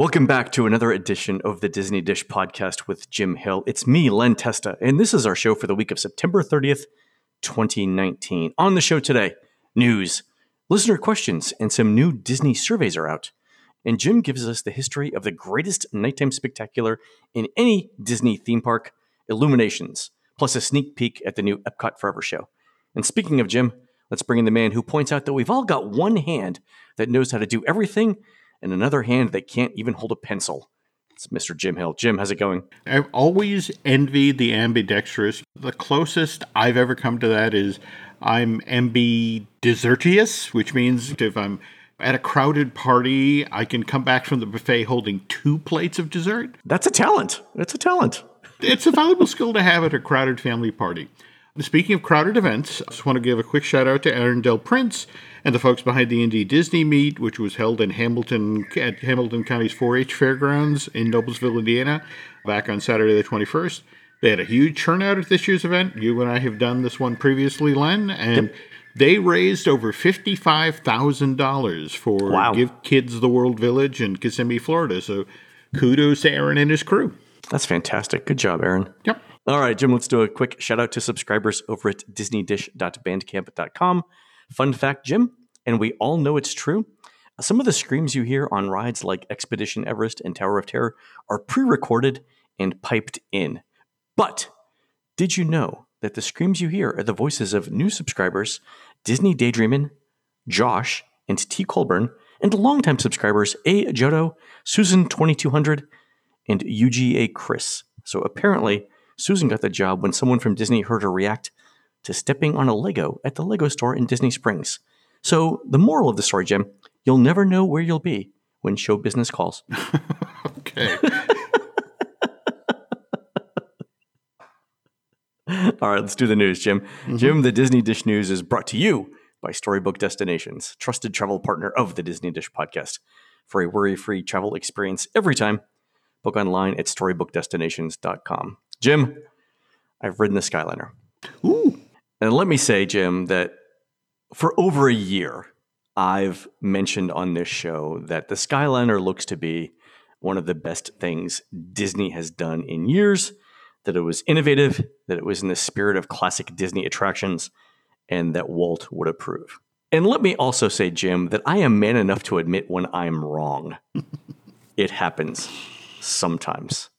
Welcome back to another edition of the Disney Dish podcast with Jim Hill. It's me, Len Testa, and this is our show for the week of September 30th, 2019. On the show today, news, listener questions, and some new Disney surveys are out. And Jim gives us the history of the greatest nighttime spectacular in any Disney theme park, Illuminations, plus a sneak peek at the new Epcot Forever show. And speaking of Jim, let's bring in the man who points out that we've all got one hand that knows how to do everything and another hand that can't even hold a pencil. It's Mr. Jim Hill. Jim, how's it going? I've always envied the ambidextrous. The closest I've ever come to that is I'm ambidessertious, which means if I'm at a crowded party, I can come back from the buffet holding two plates of dessert. That's a talent. That's a talent. It's a valuable skill to have at a crowded family party. Speaking of crowded events, I just want to give a quick shout out to Aaron Del Prince and the folks behind the Indy Disney meet, which was held in Hamilton at Hamilton County's 4-H Fairgrounds in Noblesville, Indiana, back on Saturday the 21st. They had a huge turnout at this year's event. You and I have done this one previously, Len, and yep. they raised over fifty-five thousand dollars for wow. Give Kids the World Village in Kissimmee, Florida. So, kudos to Aaron and his crew. That's fantastic. Good job, Aaron. Yep. All right, Jim, let's do a quick shout out to subscribers over at disneydish.bandcamp.com. Fun fact, Jim, and we all know it's true. Some of the screams you hear on rides like Expedition Everest and Tower of Terror are pre recorded and piped in. But did you know that the screams you hear are the voices of new subscribers Disney Daydreamin', Josh, and T. Colburn, and longtime subscribers A. Jodo, Susan2200, and UGA Chris. So apparently, Susan got the job when someone from Disney heard her react to stepping on a Lego at the Lego store in Disney Springs. So, the moral of the story, Jim, you'll never know where you'll be when show business calls. okay. All right, let's do the news, Jim. Mm-hmm. Jim, the Disney Dish News is brought to you by Storybook Destinations, trusted travel partner of the Disney Dish podcast. For a worry free travel experience every time, book online at storybookdestinations.com. Jim, I've ridden the Skyliner. Ooh. And let me say, Jim, that for over a year, I've mentioned on this show that the Skyliner looks to be one of the best things Disney has done in years, that it was innovative, that it was in the spirit of classic Disney attractions, and that Walt would approve. And let me also say, Jim, that I am man enough to admit when I'm wrong. it happens sometimes.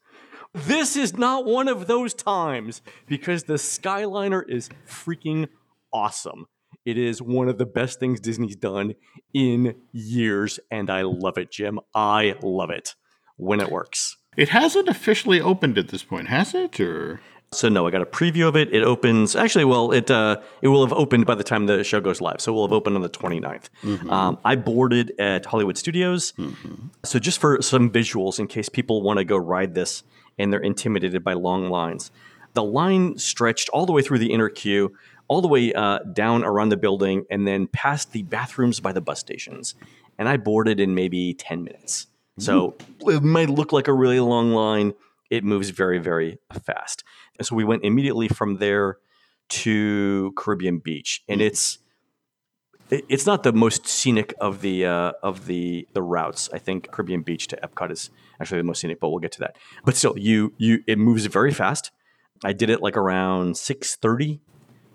This is not one of those times because the Skyliner is freaking awesome. It is one of the best things Disney's done in years, and I love it, Jim. I love it when it works. It hasn't officially opened at this point, has it? Or so no, I got a preview of it. It opens actually. Well, it uh, it will have opened by the time the show goes live. So we'll have opened on the 29th. Mm-hmm. Um, I boarded at Hollywood Studios. Mm-hmm. So just for some visuals, in case people want to go ride this and they're intimidated by long lines. The line stretched all the way through the inner queue, all the way uh, down around the building, and then past the bathrooms by the bus stations. And I boarded in maybe 10 minutes. So it might look like a really long line. It moves very, very fast. And so we went immediately from there to Caribbean Beach. And it's it's not the most scenic of the uh, of the the routes. I think Caribbean Beach to Epcot is actually the most scenic, but we'll get to that. But still, you you it moves very fast. I did it like around six thirty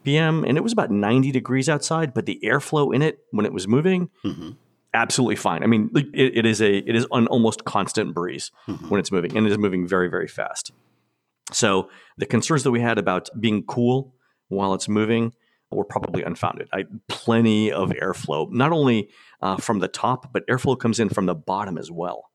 p.m. and it was about ninety degrees outside, but the airflow in it when it was moving. Mm-hmm. Absolutely fine. I mean, it, it is a it is an almost constant breeze mm-hmm. when it's moving, and it is moving very very fast. So the concerns that we had about being cool while it's moving were probably unfounded. I plenty of airflow, not only uh, from the top, but airflow comes in from the bottom as well.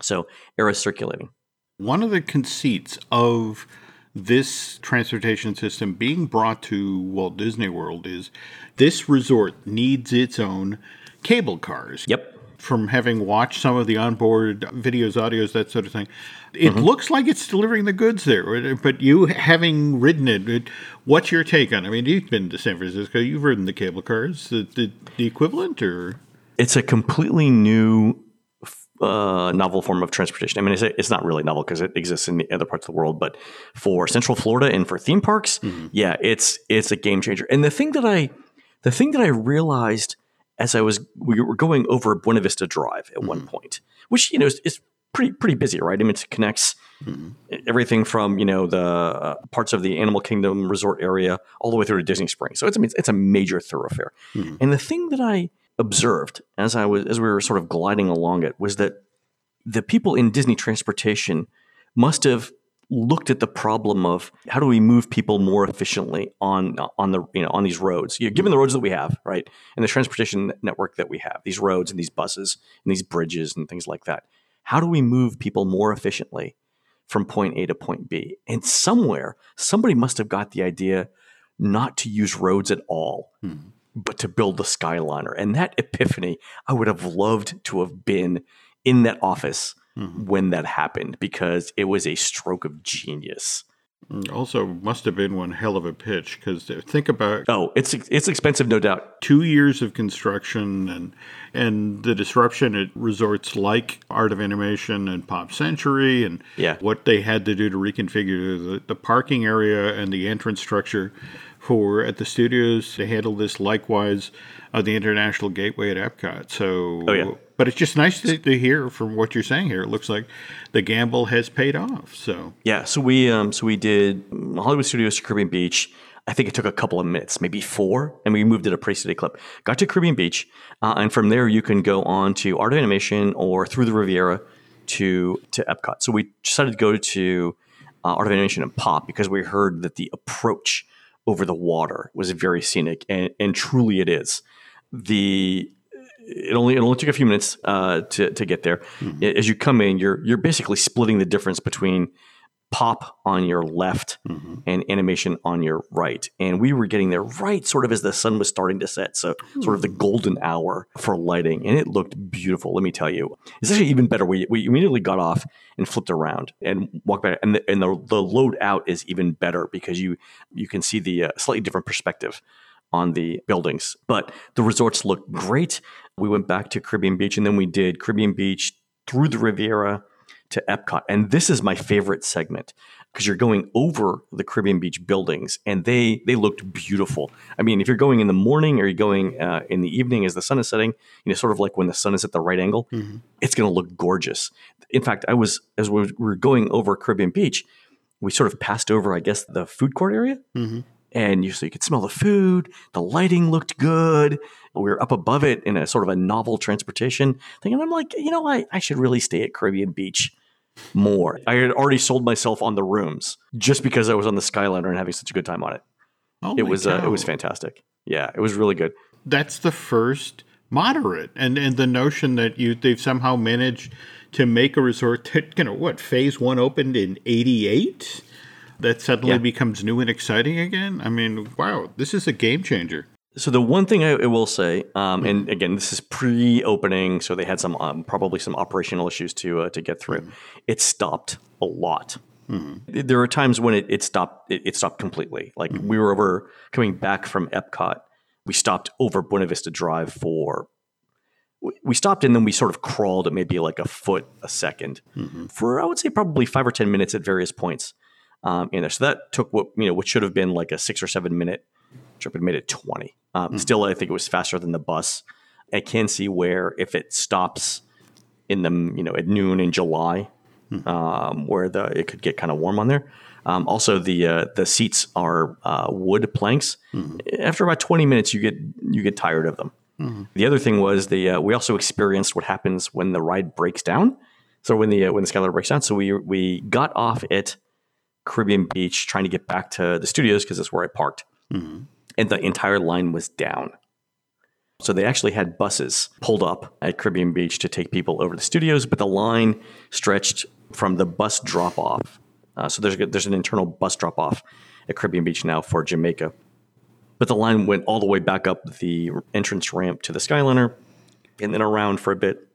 So air is circulating. One of the conceits of this transportation system being brought to Walt Disney World is this resort needs its own cable cars. Yep from having watched some of the onboard videos, audios, that sort of thing. It mm-hmm. looks like it's delivering the goods there, but you having ridden it, what's your take on? it? I mean, you've been to San Francisco, you've ridden the cable cars, the, the, the equivalent, or it's a completely new uh, novel form of transportation. I mean, it's, it's not really novel because it exists in other parts of the world, but for Central Florida and for theme parks, mm-hmm. yeah, it's it's a game changer. And the thing that I the thing that I realized as I was we were going over Buena Vista Drive at one mm-hmm. point, which you know is, is pretty pretty busy, right? I mean, it connects mm-hmm. everything from you know the uh, parts of the Animal Kingdom resort area all the way through to Disney Springs. So it's I mean, it's a major thoroughfare. Mm-hmm. And the thing that I observed as I was as we were sort of gliding along it was that the people in Disney transportation must have looked at the problem of how do we move people more efficiently on on the you know on these roads. You know, given the roads that we have right and the transportation network that we have these roads and these buses and these bridges and things like that how do we move people more efficiently from point A to point B? And somewhere somebody must have got the idea not to use roads at all hmm. but to build the Skyliner. And that epiphany, I would have loved to have been in that office Mm-hmm. when that happened because it was a stroke of genius. Mm, also, must have been one hell of a pitch because think about Oh, it's it's expensive, no doubt. two years of construction and and the disruption at resorts like Art of Animation and Pop Century and Yeah. what they had to do to reconfigure the, the parking area and the entrance structure for at the studios to handle this likewise of the international gateway at Epcot. So Oh, yeah. But it's just nice to, to hear from what you're saying here. It looks like the gamble has paid off. So Yeah, so we um so we did Hollywood Studios to Caribbean Beach. I think it took a couple of minutes, maybe four, and we moved at a pretty steady clip. Got to Caribbean Beach, uh, and from there you can go on to Art of Animation or through the Riviera to to Epcot. So we decided to go to uh, Art of Animation and Pop because we heard that the approach over the water was very scenic, and, and truly it is. The it only it only took a few minutes uh, to to get there. As you come in, you're you're basically splitting the difference between pop on your left and animation on your right. And we were getting there right sort of as the sun was starting to set. So sort of the golden hour for lighting. And it looked beautiful, let me tell you. It's actually even better. We, we immediately got off and flipped around and walked back. And the, and the, the load out is even better because you you can see the uh, slightly different perspective on the buildings. But the resorts look great. We went back to Caribbean Beach and then we did Caribbean Beach through the Riviera to Epcot. And this is my favorite segment because you're going over the Caribbean Beach buildings and they they looked beautiful. I mean, if you're going in the morning or you're going uh, in the evening as the sun is setting, you know, sort of like when the sun is at the right angle, it's going to look gorgeous. In fact, I was as we were going over Caribbean Beach, we sort of passed over, I guess, the food court area and you so you could smell the food. The lighting looked good. We were up above it in a sort of a novel transportation thing, and I'm like, you know, I, I should really stay at Caribbean Beach more. I had already sold myself on the rooms just because I was on the Skyliner and having such a good time on it. Holy It was uh, it was fantastic. Yeah, it was really good. that's the first moderate and and the notion that you they've somehow managed to make a resort that you know what phase one opened in 88 that suddenly Yeah. becomes new and exciting again i mean wow this is a game changer So the one thing I, will say, um, and again, this is pre-opening, so they had some um, probably some operational issues to uh, to get through. It stopped a lot. There were times when it, it stopped. It, it stopped completely. Like we were over coming back from Epcot, we stopped over Buena Vista Drive for. we- stopped and then we sort of crawled at maybe like a foot a 2nd for I would say probably five or ten minutes at various points um, in there. So that took what you know what should have been like a six or seven minute trip and made it 20. Um, Still, I think it was faster than the bus. I can see where if it stops in the you know at noon in July, um, where the it could get kind of warm on there. Um, also, the uh, the seats are uh, wood planks. After about 20 minutes, you get you get tired of them. The other thing was the uh, we also experienced what happens when the ride breaks down. So when the uh, when the Skyliner breaks down, so we we got off at Caribbean Beach trying to get back to the studios because that's where I parked and the entire line was down. So they actually had buses pulled up at Caribbean Beach to take people over to the studios, but the line stretched from the bus drop off. Uh, so there's there's an internal bus drop off at Caribbean Beach now for Jamaica, but the line went all the way back up the entrance ramp to the Skyliner, and then around for a bit.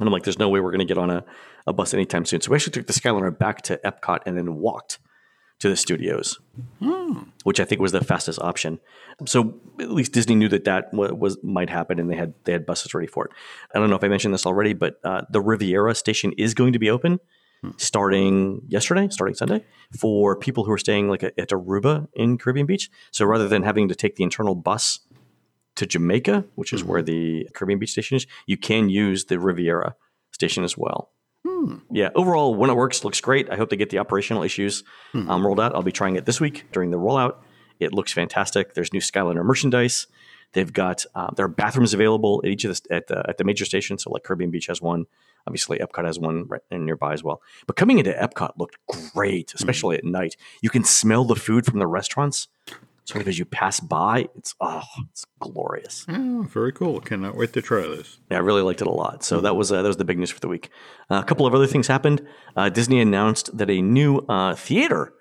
And I'm like, there's no way we're going to get on a, a bus anytime soon. So we actually took the Skyliner back to Epcot and then walked to the studios which I think was the fastest option. So at least Disney knew that that wa- was might happen, and they had they had buses ready for it. I don't know if I mentioned this already, but uh, the Riviera station is going to be open starting yesterday, starting Sunday, for people who are staying like at Aruba in Caribbean Beach. So rather than having to take the internal bus to Jamaica, which is where the Caribbean Beach station is, you can use the Riviera station as well. Yeah, overall, when it works, looks great. I hope they get the operational issues um, rolled out. I'll be trying it this week during the rollout. It looks fantastic. There's new Skyliner merchandise. They've got uh, there are bathrooms available at each of the at the, at the major stations. So like Caribbean Beach has one. Obviously, Epcot has one right nearby as well. But coming into Epcot looked great, especially at night. You can smell the food from the restaurants. Sort of as you pass by, it's oh, it's glorious. Oh, very cool. Cannot wait to try this. Yeah, I really liked it a lot. So that was uh, that was the big news for the week. Uh, a couple of other things happened. Uh, Disney announced that a new uh, theater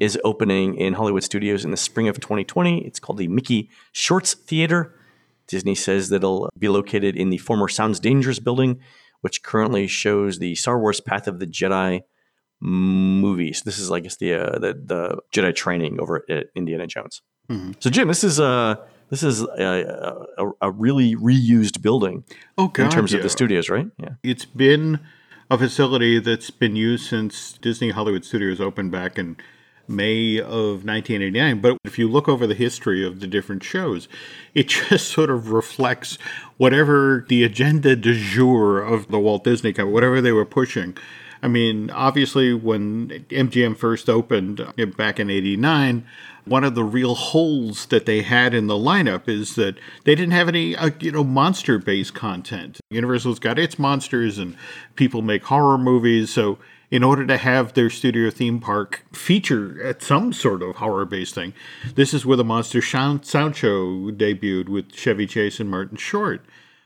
is opening in Hollywood Studios in the spring of 2020. It's called the Mickey Shorts Theater. Disney says that it'll be located in the former Sounds Dangerous building, which currently shows the Star Wars Path of the Jedi movies. This is, I guess, the uh, the, the Jedi training over at Indiana Jones. So, Jim, this is uh, this is a, a, a really reused building Oh, God. in terms of the studios, right? Yeah. It's been a facility that's been used since Disney Hollywood Studios opened back in May of 1989. But if you look over the history of the different shows, it just sort of reflects whatever the agenda du jour of the Walt Disney Company, whatever they were pushing. I mean, obviously, when MGM first opened uh, back in 89, one of the real holes that they had in the lineup is that they didn't have any, uh, you know, monster-based content. Universal's got its monsters, and people make horror movies. So, in order to have their studio theme park feature at some sort of horror-based thing, this is where the Monster Sound Show debuted with Chevy Chase and Martin Short.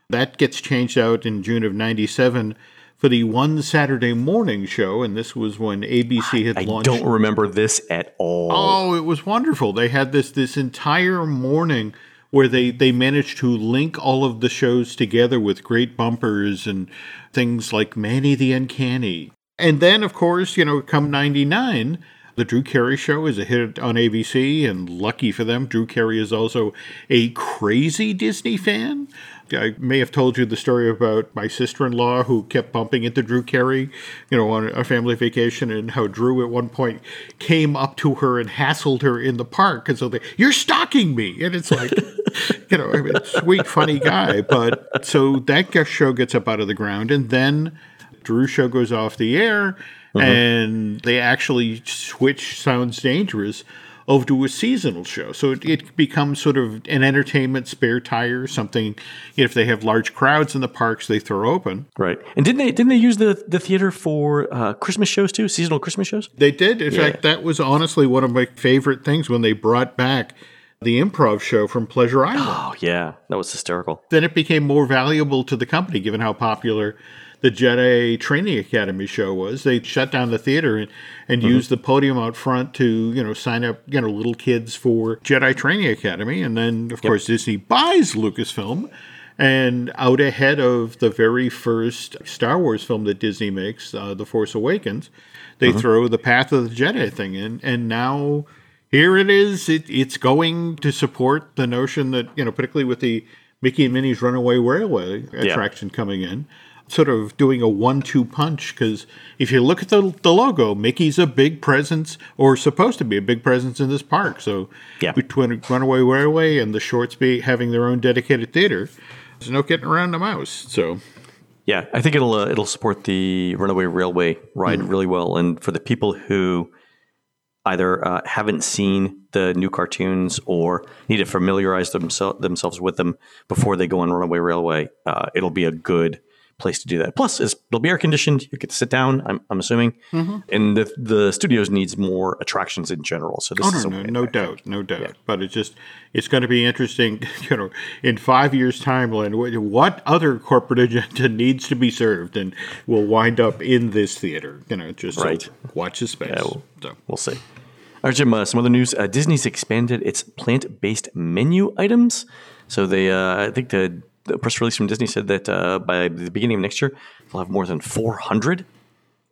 That gets changed out in June of '97 for the one Saturday morning show, and this was when ABC had I launched. I don't remember this at all. Oh, it was wonderful. They had this this entire morning where they they managed to link all of the shows together with great bumpers and things like Manny the Uncanny. And then of course, you know, come 99, the Drew Carey show is a hit on ABC and lucky for them, Drew Carey is also a crazy Disney fan. I may have told you the story about my sister-in-law who kept bumping into Drew Carey, you know, on a family vacation, and how Drew at one point came up to her and hassled her in the park, and so they, you're stalking me, and it's like, you know, I mean, sweet, funny guy, but so that guest show gets up out of the ground, and then Drew show goes off the air, uh-huh. and they actually switch Sounds Dangerous over to a seasonal show. So it, it becomes sort of an entertainment spare tire, something if they have large crowds in the parks, they throw open. Right. And didn't they didn't they use the the theater for uh, Christmas shows too? Seasonal Christmas shows? They did. In fact, that was honestly one of my favorite things when they brought back the improv show from Pleasure Island. Oh yeah, that was hysterical. then it became more valuable to the company given how popular the Jedi Training Academy show was. They shut down the theater and, and used the podium out front to, you know, sign up, you know, little kids for Jedi Training Academy. And then, of course, Disney buys Lucasfilm. And out ahead of the very first Star Wars film that Disney makes, uh, The Force Awakens, they throw the Path of the Jedi thing in. And now here it is. It, it's going to support the notion that, you know, particularly with the Mickey and Minnie's Runaway Railway attraction coming in, sort of doing a one two punch. Because if you look at the, the logo, Mickey's a big presence, or supposed to be a big presence in this park. So Yeah. between Runaway Railway and the Shorts be having their own dedicated theater, there's no getting around the mouse. So Yeah, I think it'll uh, it'll support the Runaway Railway ride really well, and for the people who either uh, haven't seen the new cartoons or need to familiarize themsel- themselves with them before they go on Runaway Railway, uh, it'll be a good place to do that. Plus, it'll be air conditioned. You get to sit down. I'm, I'm assuming, and the the studios needs more attractions in general. So this Oh is a no, no, no doubt, no doubt. But it's just it's going to be interesting. You know, in five years' time, what- other corporate agenda needs to be served, and will wind up in this theater. You know, just Right. so watch the space. well- so. We'll see. All right, Jim. Uh, some other news: uh, Disney's expanded its plant-based menu items. So they, uh, I think the, the press release from Disney said that uh, by the beginning of next year, they'll have more than 400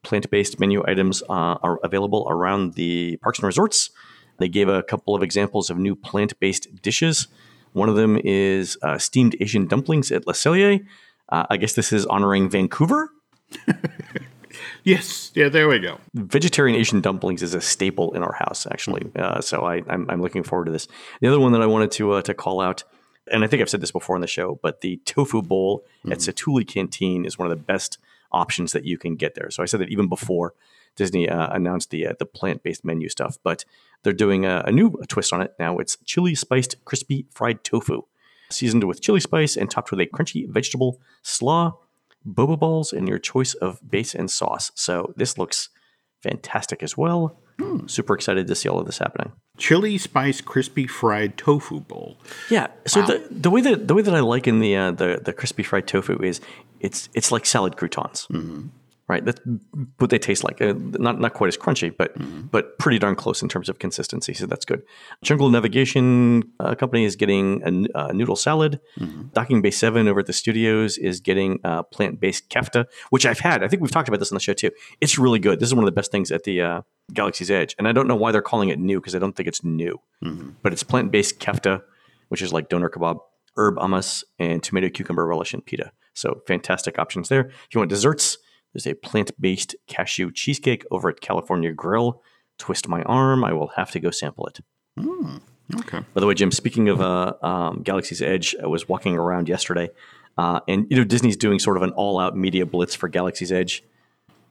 plant-based menu items uh, are available around the parks and resorts. They gave a couple of examples of new plant-based dishes. One of them is uh, steamed Asian dumplings at Le Cellier. Uh, I guess this is honoring Vancouver. Yes, yeah, there we go. vegetarian Asian dumplings is a staple in our house, actually. Uh, so I, I'm, I'm looking forward to this. The other one that I wanted to uh, to call out, and I think I've said this before on the show, but the tofu bowl at Satu'li Canteen is one of the best options that you can get there. So I said that even before Disney uh, announced the uh, the plant based menu stuff, but they're doing a, a new twist on it now. It's chili spiced crispy fried tofu, seasoned with chili spice and topped with a crunchy vegetable slaw, boba balls, and your choice of base and sauce. So this looks fantastic as well. Super excited to see all of this happening. Chili spice crispy fried tofu bowl. Yeah. So the, the way that the way that I like in the uh, the the crispy fried tofu is it's it's like salad croutons, right? That's what they taste like. Uh, not not quite as crunchy, but but pretty darn close in terms of consistency. So that's good. Jungle Navigation uh, Company is getting a, a noodle salad. Docking Bay Seven over at the studios is getting uh, plant based kefta, which I've had. I think we've talked about this on the show too. It's really good. This is one of the best things at the uh, Galaxy's Edge, and I don't know why they're calling it new because I don't think it's new, but it's plant based kefta, which is like doner kebab, herb hummus, and tomato cucumber relish and pita. So fantastic options there. If you want desserts, there's a plant based cashew cheesecake over at California Grill. Twist my arm, I will have to go sample it. Okay. By the way, Jim, speaking of uh, um, Galaxy's Edge, I was walking around yesterday, uh, and you know Disney's doing sort of an all-out media blitz for Galaxy's Edge.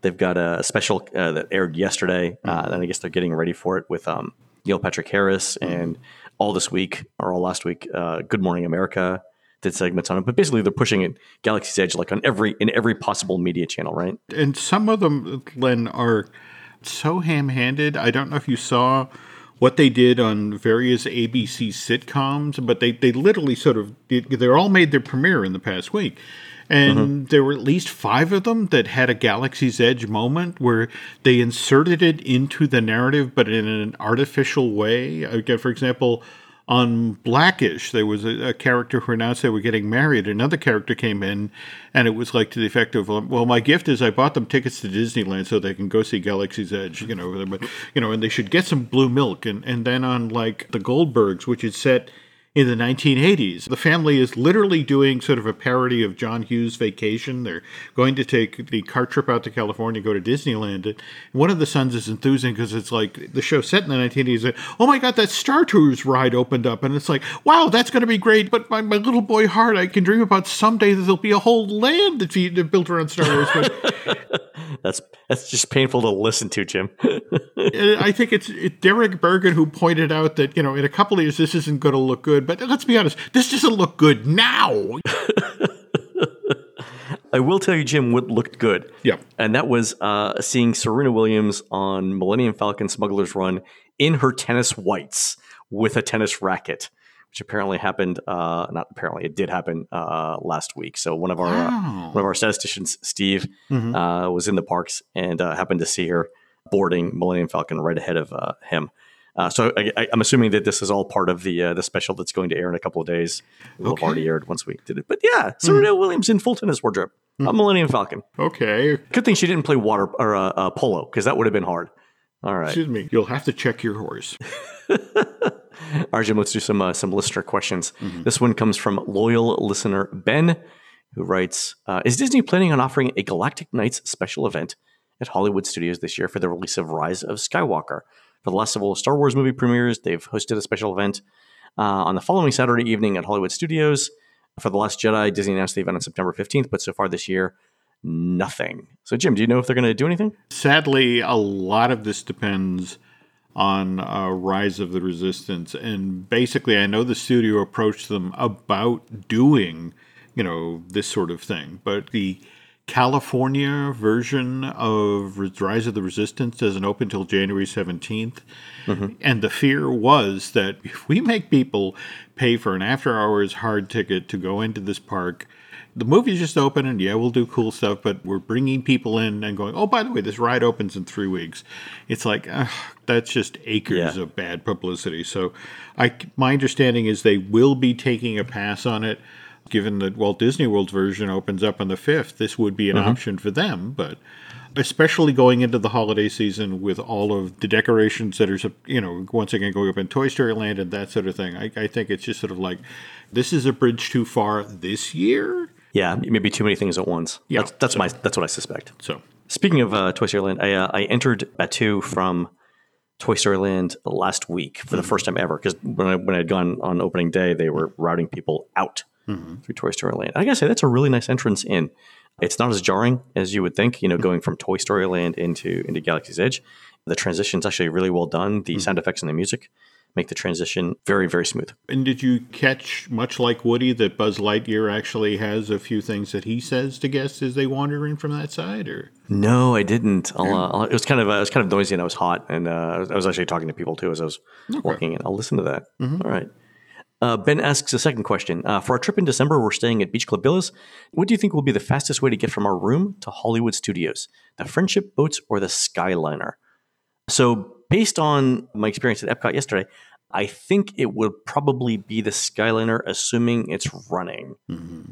They've got a special uh, that aired yesterday, uh, and I guess they're getting ready for it with um, Neil Patrick Harris and all this week or all last week. Uh, Good Morning America did segments on it, but basically they're pushing it Galaxy's Edge like on every in every possible media channel, right? And some of them, Len, are so ham handed. I don't know if you saw what they did on various ABC sitcoms, but they, they literally sort of, they're all made their premiere in the past week. And mm-hmm. there were at least five of them that had a Galaxy's Edge moment where they inserted it into the narrative, but in an artificial way. Again, for example, on Blackish, there was a, a character who announced they were getting married. Another character came in, and it was like to the effect of, um, "Well, my gift is I bought them tickets to Disneyland so they can go see Galaxy's Edge, you know, but you know, and they should get some blue milk." And and then on like the Goldbergs, which is set in the 1980s. The family is literally doing sort of a parody of John Hughes' Vacation. They're going to take the car trip out to California, go to Disneyland. And one of the sons is enthusing because it's like the show set in the 1980s. Like, oh my God, that Star Tours ride opened up. And it's like, wow, that's going to be great. But my, my little boy heart, I can dream about someday that there'll be a whole land that's built around Star Wars. But That's that's just painful to listen to, Jim. I think it's it, Derek Bergen who pointed out that, you know, in a couple of years, this isn't going to look good. But let's be honest, this doesn't look good now. I will tell you, Jim, what looked good. Yeah. And that was uh, seeing Serena Williams on Millennium Falcon Smuggler's Run in her tennis whites with a tennis racket, which apparently happened. Uh, not apparently, it did happen uh, last week. So one of our uh, Wow. one of our statisticians, Steve, uh, was in the parks and uh, happened to see her boarding Millennium Falcon right ahead of uh, him. Uh, so I, I, I'm assuming that this is all part of the uh, the special that's going to air in a couple of days. It will Okay. have already aired once we did it. But yeah, Serena Williams in full tennis wardrobe, a Millennium Falcon. Okay. Good thing she didn't play water or uh, uh, polo because that would have been hard. All right, Excuse me. You'll have to check your horse. all right, Jim. Let's do some uh, some listener questions. This one comes from loyal listener Ben, who writes: uh, Is Disney planning on offering a Galactic Nights special event at Hollywood Studios this year for the release of Rise of Skywalker? For the last several Star Wars movie premieres, they've hosted a special event uh, on the following Saturday evening at Hollywood Studios. For the Last Jedi, Disney announced the event on September 15th, but so far this year, nothing. So, Jim, do you know if they're going to do anything? Sadly, a lot of this depends on uh, Rise of the Resistance. And basically, I know the studio approached them about doing, you know, this sort of thing. But the California version of Rise of the Resistance doesn't open until January 17th. Mm-hmm. And the fear was that if we make people pay for an after hours hard ticket to go into this park, the movie's just open and yeah, we'll do cool stuff, but we're bringing people in and going, oh, by the way, this ride opens in three weeks. It's like, that's just acres Yeah. of bad publicity. So I, my understanding is they will be taking a pass on it. Given that Walt Disney World's version opens up on the 5th, this would be an option for them, but especially going into the holiday season with all of the decorations that are, you know, once again going up in Toy Story Land and that sort of thing. I, I think it's just sort of like, this is a bridge too far this year. Yeah, maybe too many things at once. Yeah. that's, that's my that's what I suspect. So, Speaking of uh, Toy Story Land, I, uh, I entered Batuu from Toy Story Land last week for the first time ever. Because when I, when I'd gone on opening day, they were routing people out through Toy Story Land. I gotta say that's a really nice entrance in. It's not as jarring as you would think. You know, going from Toy Story Land into into Galaxy's Edge, the transition's actually really well done. The sound effects and the music make the transition very very smooth. And did you catch, much like Woody, that Buzz Lightyear actually has a few things that he says to guests as they wander in from that side? Or No, I didn't. Uh, it was kind of uh, it was kind of noisy and I was hot, and uh, I was- I was actually talking to people too as I was walking in. I'll listen to that. All right. Uh, ben asks a second question. Uh, for our trip in December, we're staying at Beach Club Villas. What do you think will be the fastest way to get from our room to Hollywood Studios? The Friendship Boats or the Skyliner? So, based on my experience at Epcot yesterday, I think it would probably be the Skyliner, assuming it's running.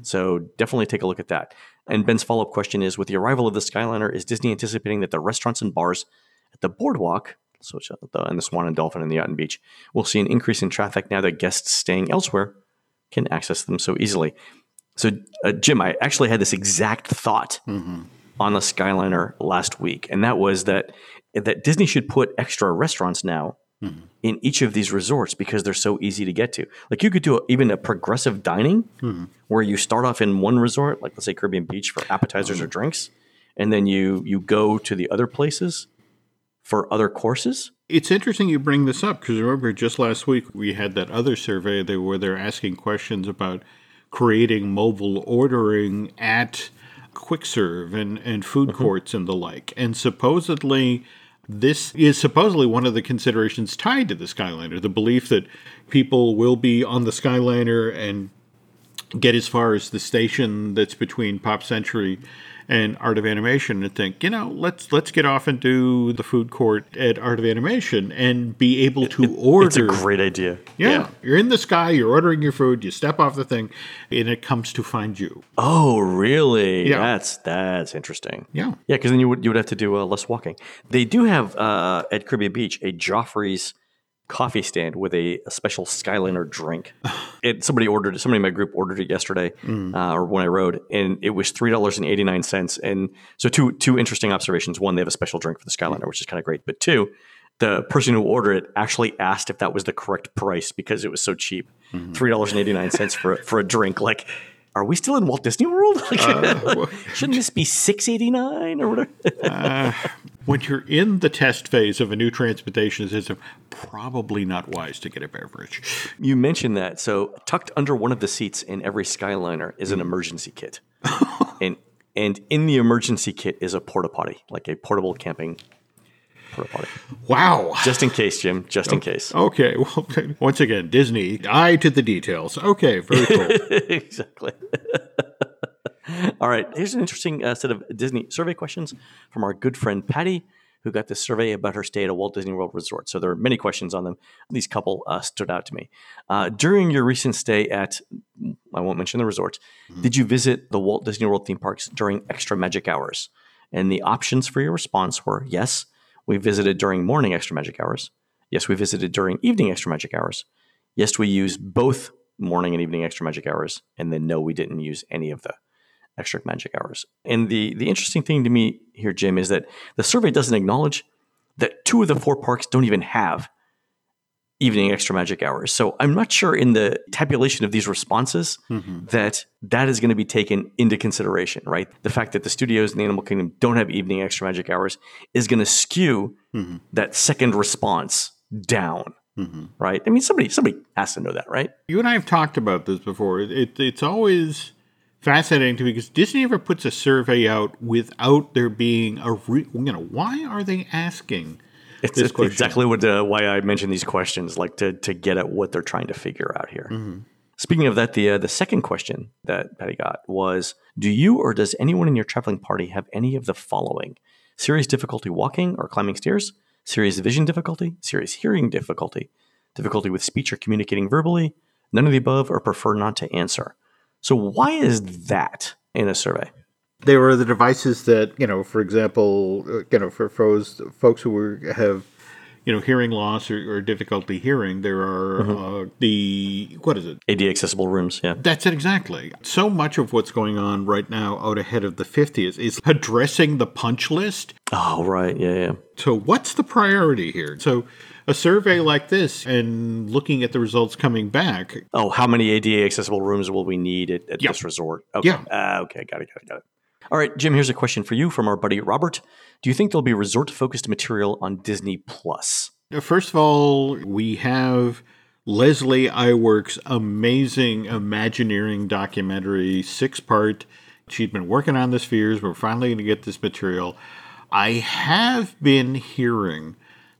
So, definitely take a look at that. And Ben's follow up question is With the arrival of the Skyliner, is Disney anticipating that the restaurants and bars at the boardwalk, so uh, the, and the Swan and Dolphin and the Yacht and Beach, will see an increase in traffic now that guests staying elsewhere can access them so easily? So, uh, Jim, I actually had this exact thought on the Skyliner last week, and that was that that Disney should put extra restaurants now in each of these resorts because they're so easy to get to. Like you could do a, even a progressive dining where you start off in one resort, like let's say Caribbean Beach for appetizers or drinks, and then you you go to the other places for other courses. It's interesting you bring this up because remember, just last week we had that other survey where they're asking questions about creating mobile ordering at quick serve and, and food mm-hmm. courts and the like. And supposedly, this is supposedly one of the considerations tied to the Skyliner the belief that people will be on the Skyliner and get as far as the station that's between Pop Century and Art of Animation and think, you know, let's let's get off and do the food court at Art of Animation and be able to order. It's a great idea. yeah, you're in the sky, you're ordering your food, you step off the thing, and it comes to find you. Oh, really? Yeah. That's that's interesting. Yeah. Yeah, because then you would you would have to do uh, less walking. They do have uh, at Caribbean Beach a Joffrey's coffee stand with a, a special Skyliner drink. it somebody ordered. Somebody in my group ordered it yesterday, mm. uh, or when I rode, and it was three dollars and eighty nine cents. And so two two interesting observations. One, they have a special drink for the Skyliner, which is kind of great. But two, the person who ordered it actually asked if that was the correct price because it was so cheap. Mm-hmm. Three dollars and eighty nine cents for for a drink. Like, are we still in Walt Disney World? Like, uh, shouldn't this be six eighty nine or whatever? Uh, When you're in the test phase of a new transportation system, probably not wise to get a beverage. You mentioned that. So tucked under one of the seats in every Skyliner is an emergency kit, and and in the emergency kit is a porta potty, like a portable camping porta potty, Wow. just in case, Jim. Just in oh, case. Okay, well, once again, Disney, eye to the details. Okay, very cool. exactly. All right. Here's an interesting uh, set of Disney survey questions from our good friend Patty, who got this survey about her stay at a Walt Disney World resort. So there are many questions on them. These couple uh, stood out to me. Uh, during your recent stay at, I won't mention the resort, did you visit the Walt Disney World theme parks during extra magic hours? And the options for your response were yes, we visited during morning extra magic hours. Yes, we visited during evening extra magic hours. Yes, we used both morning and evening extra magic hours. And then no, we didn't use any of the extra magic hours. And the the interesting thing to me here, Jim, is that the survey doesn't acknowledge that two of the four parks don't even have evening extra magic hours. So I'm not sure in the tabulation of these responses mm-hmm. that that is going to be taken into consideration, right? The fact that the studios in the Animal Kingdom don't have evening extra magic hours is going to skew mm-hmm. that second response down, mm-hmm. right? I mean, somebody somebody has to know that, right? you and I have talked about this before. It, it's always fascinating to me because Disney never puts a survey out without there being a re- you know why are they asking It's, it's exactly what uh, why I mentioned these questions, like to to get at what they're trying to figure out here. Speaking of that, the uh, the second question that Patty got was: Do you or does anyone in your traveling party have any of the following: serious difficulty walking or climbing stairs, serious vision difficulty, serious hearing difficulty, difficulty with speech or communicating verbally, none of the above, or prefer not to answer? So why is that in a survey? They were the devices that you know, for example, uh, you know, for folks folks who were, have you know, hearing loss or, or difficulty hearing, there are uh, the what is it? AD accessible rooms. Yeah. That's it exactly. So much of what's going on right now out ahead of the 50th is addressing the punch list. Oh, right. Yeah, yeah. So, what's the priority here? So, a survey like this and looking at the results coming back, Oh, how many ADA accessible rooms will we need at, at Yeah. this resort? Okay. Yeah. Ah, okay. Got it. Got it. Got it. All right, Jim. Here's a question for you from our buddy Robert. Do you think there'll be resort-focused material on Disney Plus? First of all, we have Leslie Iwerks' amazing Imagineering documentary, six part. She's been working on this for years. We're finally going to get this material. I have been hearing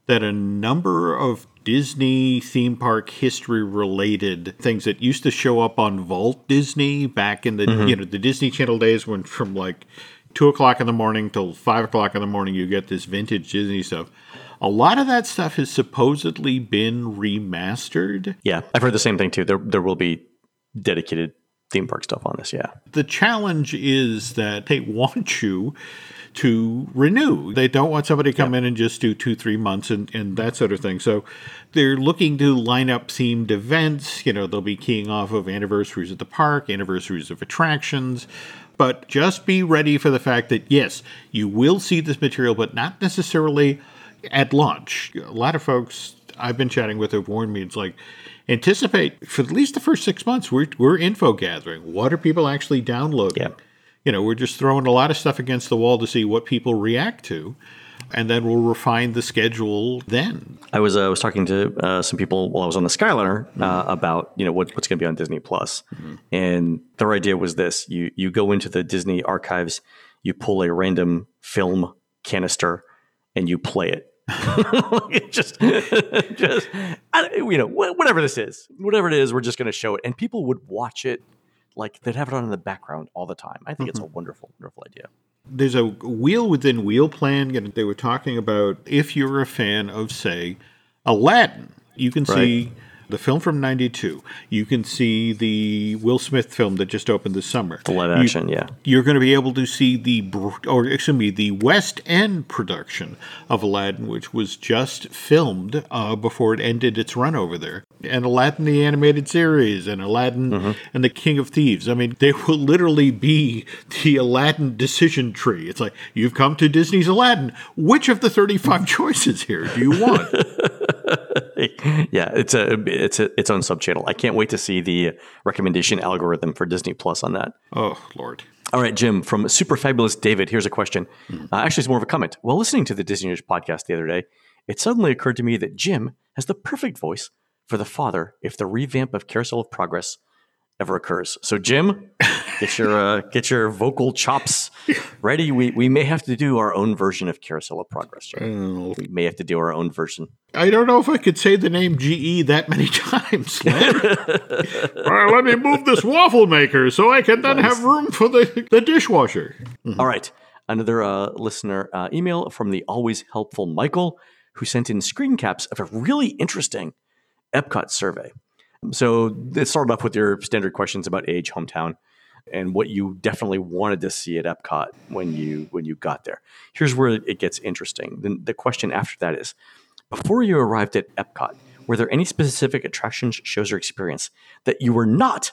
that a number of Disney theme park history related things that used to show up on Vault Disney back in the mm-hmm. you know the Disney Channel days when from like two o'clock in the morning till five o'clock in the morning you get this vintage Disney stuff. A lot of that stuff has supposedly been remastered. Yeah, I've heard the same thing too. There, there will be dedicated theme park stuff on this. Yeah. The challenge is that they want you to renew. They don't want somebody to come in and just do two, three months and, and that sort of thing. So they're looking to line up themed events. You know, they'll be keying off of anniversaries at the park, anniversaries of attractions. But just be ready for the fact that, yes, you will see this material, but not necessarily at launch. A lot of folks I've been chatting with have warned me, it's like, anticipate for at least the first six months, we're, we're info gathering. What are people actually downloading? Yeah. You know, we're just throwing a lot of stuff against the wall to see what people react to, and then we'll refine the schedule then. I was uh, was talking to uh, some people while I was on the Skyliner uh, about you know what, what's going to be on Disney Plus, and their idea was this: you you go into the Disney archives, you pull a random film canister, and you play it. It just, just I, you know, wh- whatever this is, whatever it is, we're just going to show it, and people would watch it like they'd have it on in the background all the time. I think it's a mm-hmm. wonderful, wonderful idea. There's a wheel within wheel plan. and They were talking about if you're a fan of, say, Aladdin, you can see the film from 92. You can see the Will Smith film that just opened this summer. The live you, yeah. You're going to be able to see the or excuse me the West End production of Aladdin, which was just filmed uh, before it ended its run over there, and Aladdin the animated series, and Aladdin and the King of Thieves. I mean, they will literally be the Aladdin decision tree. It's like you've come to Disney's Aladdin. Which of the 35 choices here do you want? yeah, it's a it's a its own sub channel. I can't wait to see the recommendation algorithm for Disney Plus on that. oh Lord. All right, Jim, from super fabulous David, here's a question. Uh, actually, it's more of a comment. While listening to the Disney News podcast the other day, it suddenly occurred to me that Jim has the perfect voice for the father if the revamp of Carousel of Progress ever occurs. So, Jim, get your uh, get your vocal chops ready. We we may have to do our own version of Carousel of Progress. Jim. Oh, We may have to do our own version. I don't know if I could say the name GE that many times. Right, let me move this waffle maker so I can then have room for the, the dishwasher. All right. Another uh, listener uh, email from the always helpful Michael, who sent in screen caps of a really interesting Epcot survey. So it started off with your standard questions about age, hometown, and what you definitely wanted to see at Epcot when you when you got there. Here's where it gets interesting. The, the question after that is: Before you arrived at Epcot, were there any specific attractions, shows, or experience that you were not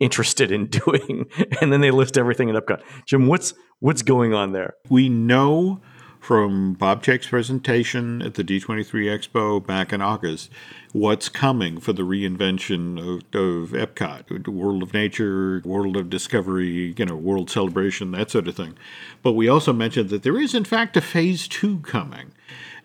interested in doing? And then they list everything at Epcot. Jim, what's what's going on there? We know from Bob Chapek's presentation at the D23 Expo back in August what's coming for the reinvention of, of Epcot, World of Nature, World of Discovery, you know, World Celebration, that sort of thing. But we also mentioned that there is, in fact, a phase two coming.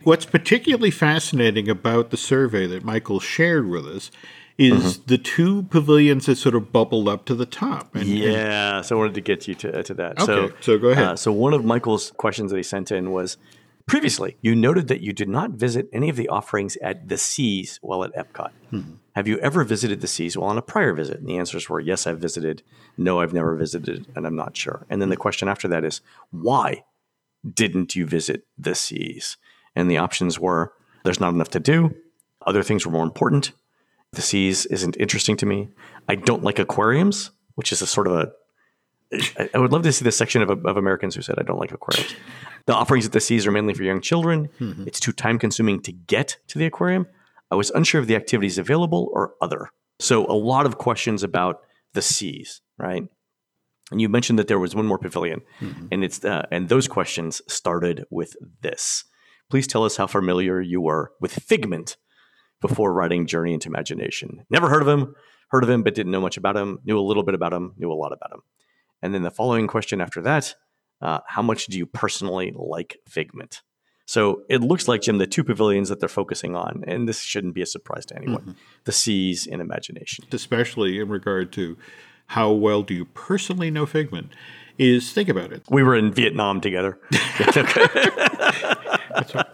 What's particularly fascinating about the survey that Michael shared with us is the two pavilions that sort of bubbled up to the top. And, and Yeah, so I wanted to get you to, to that. Okay, so go ahead. Uh, so one of Michael's questions that he sent in was previously you noted that you did not visit any of the offerings at the Seas while at Epcot. Hmm. Have you ever visited the Seas while on a prior visit? And the answers were yes, I've visited. No, I've never visited, and I'm not sure. And then the question after that is why didn't you visit the Seas? And the options were there's not enough to do. Other things were more important. The seas isn't interesting to me. I don't like aquariums, which is a sort of a. I- I would love to see the section of, of Americans who said I don't like aquariums. The offerings at the seas are mainly for young children. It's too time consuming to get to the aquarium. I was unsure of the activities available or other. So a lot of questions about the seas, right? And you mentioned that there was one more pavilion, and it's uh, and those questions started with this. Please tell us how familiar you were with Figment before writing Journey into Imagination. Never heard of him, heard of him, but didn't know much about him. Knew a little bit about him, knew a lot about him. And then the following question after that: uh, How much do you personally like Figment? So it looks like Jim, the two pavilions that they're focusing on, and this shouldn't be a surprise to anyone: the seas and imagination. especially in regard to how well do you personally know Figment, is think about it. We were in Vietnam together.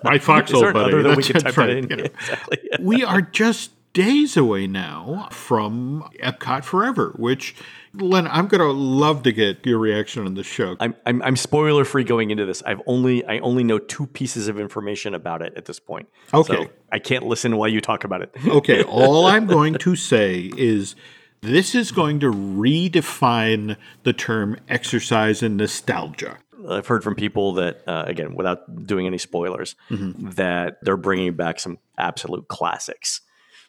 My Is foxhole there buddy. another that we That's, could type right. in? you. Yeah, exactly. we are just days away now from Epcot Forever, which, Len, I'm going to love to get your reaction on the show. I'm, I'm, I'm spoiler free going into this. I've only I only know two pieces of information about it at this point. Okay. So I can't listen while you talk about it. okay, all I'm going to say is this is going to redefine the term exercise and nostalgia. I've heard from people that uh, again, without doing any spoilers, Mm-hmm. that they're bringing back some absolute classics.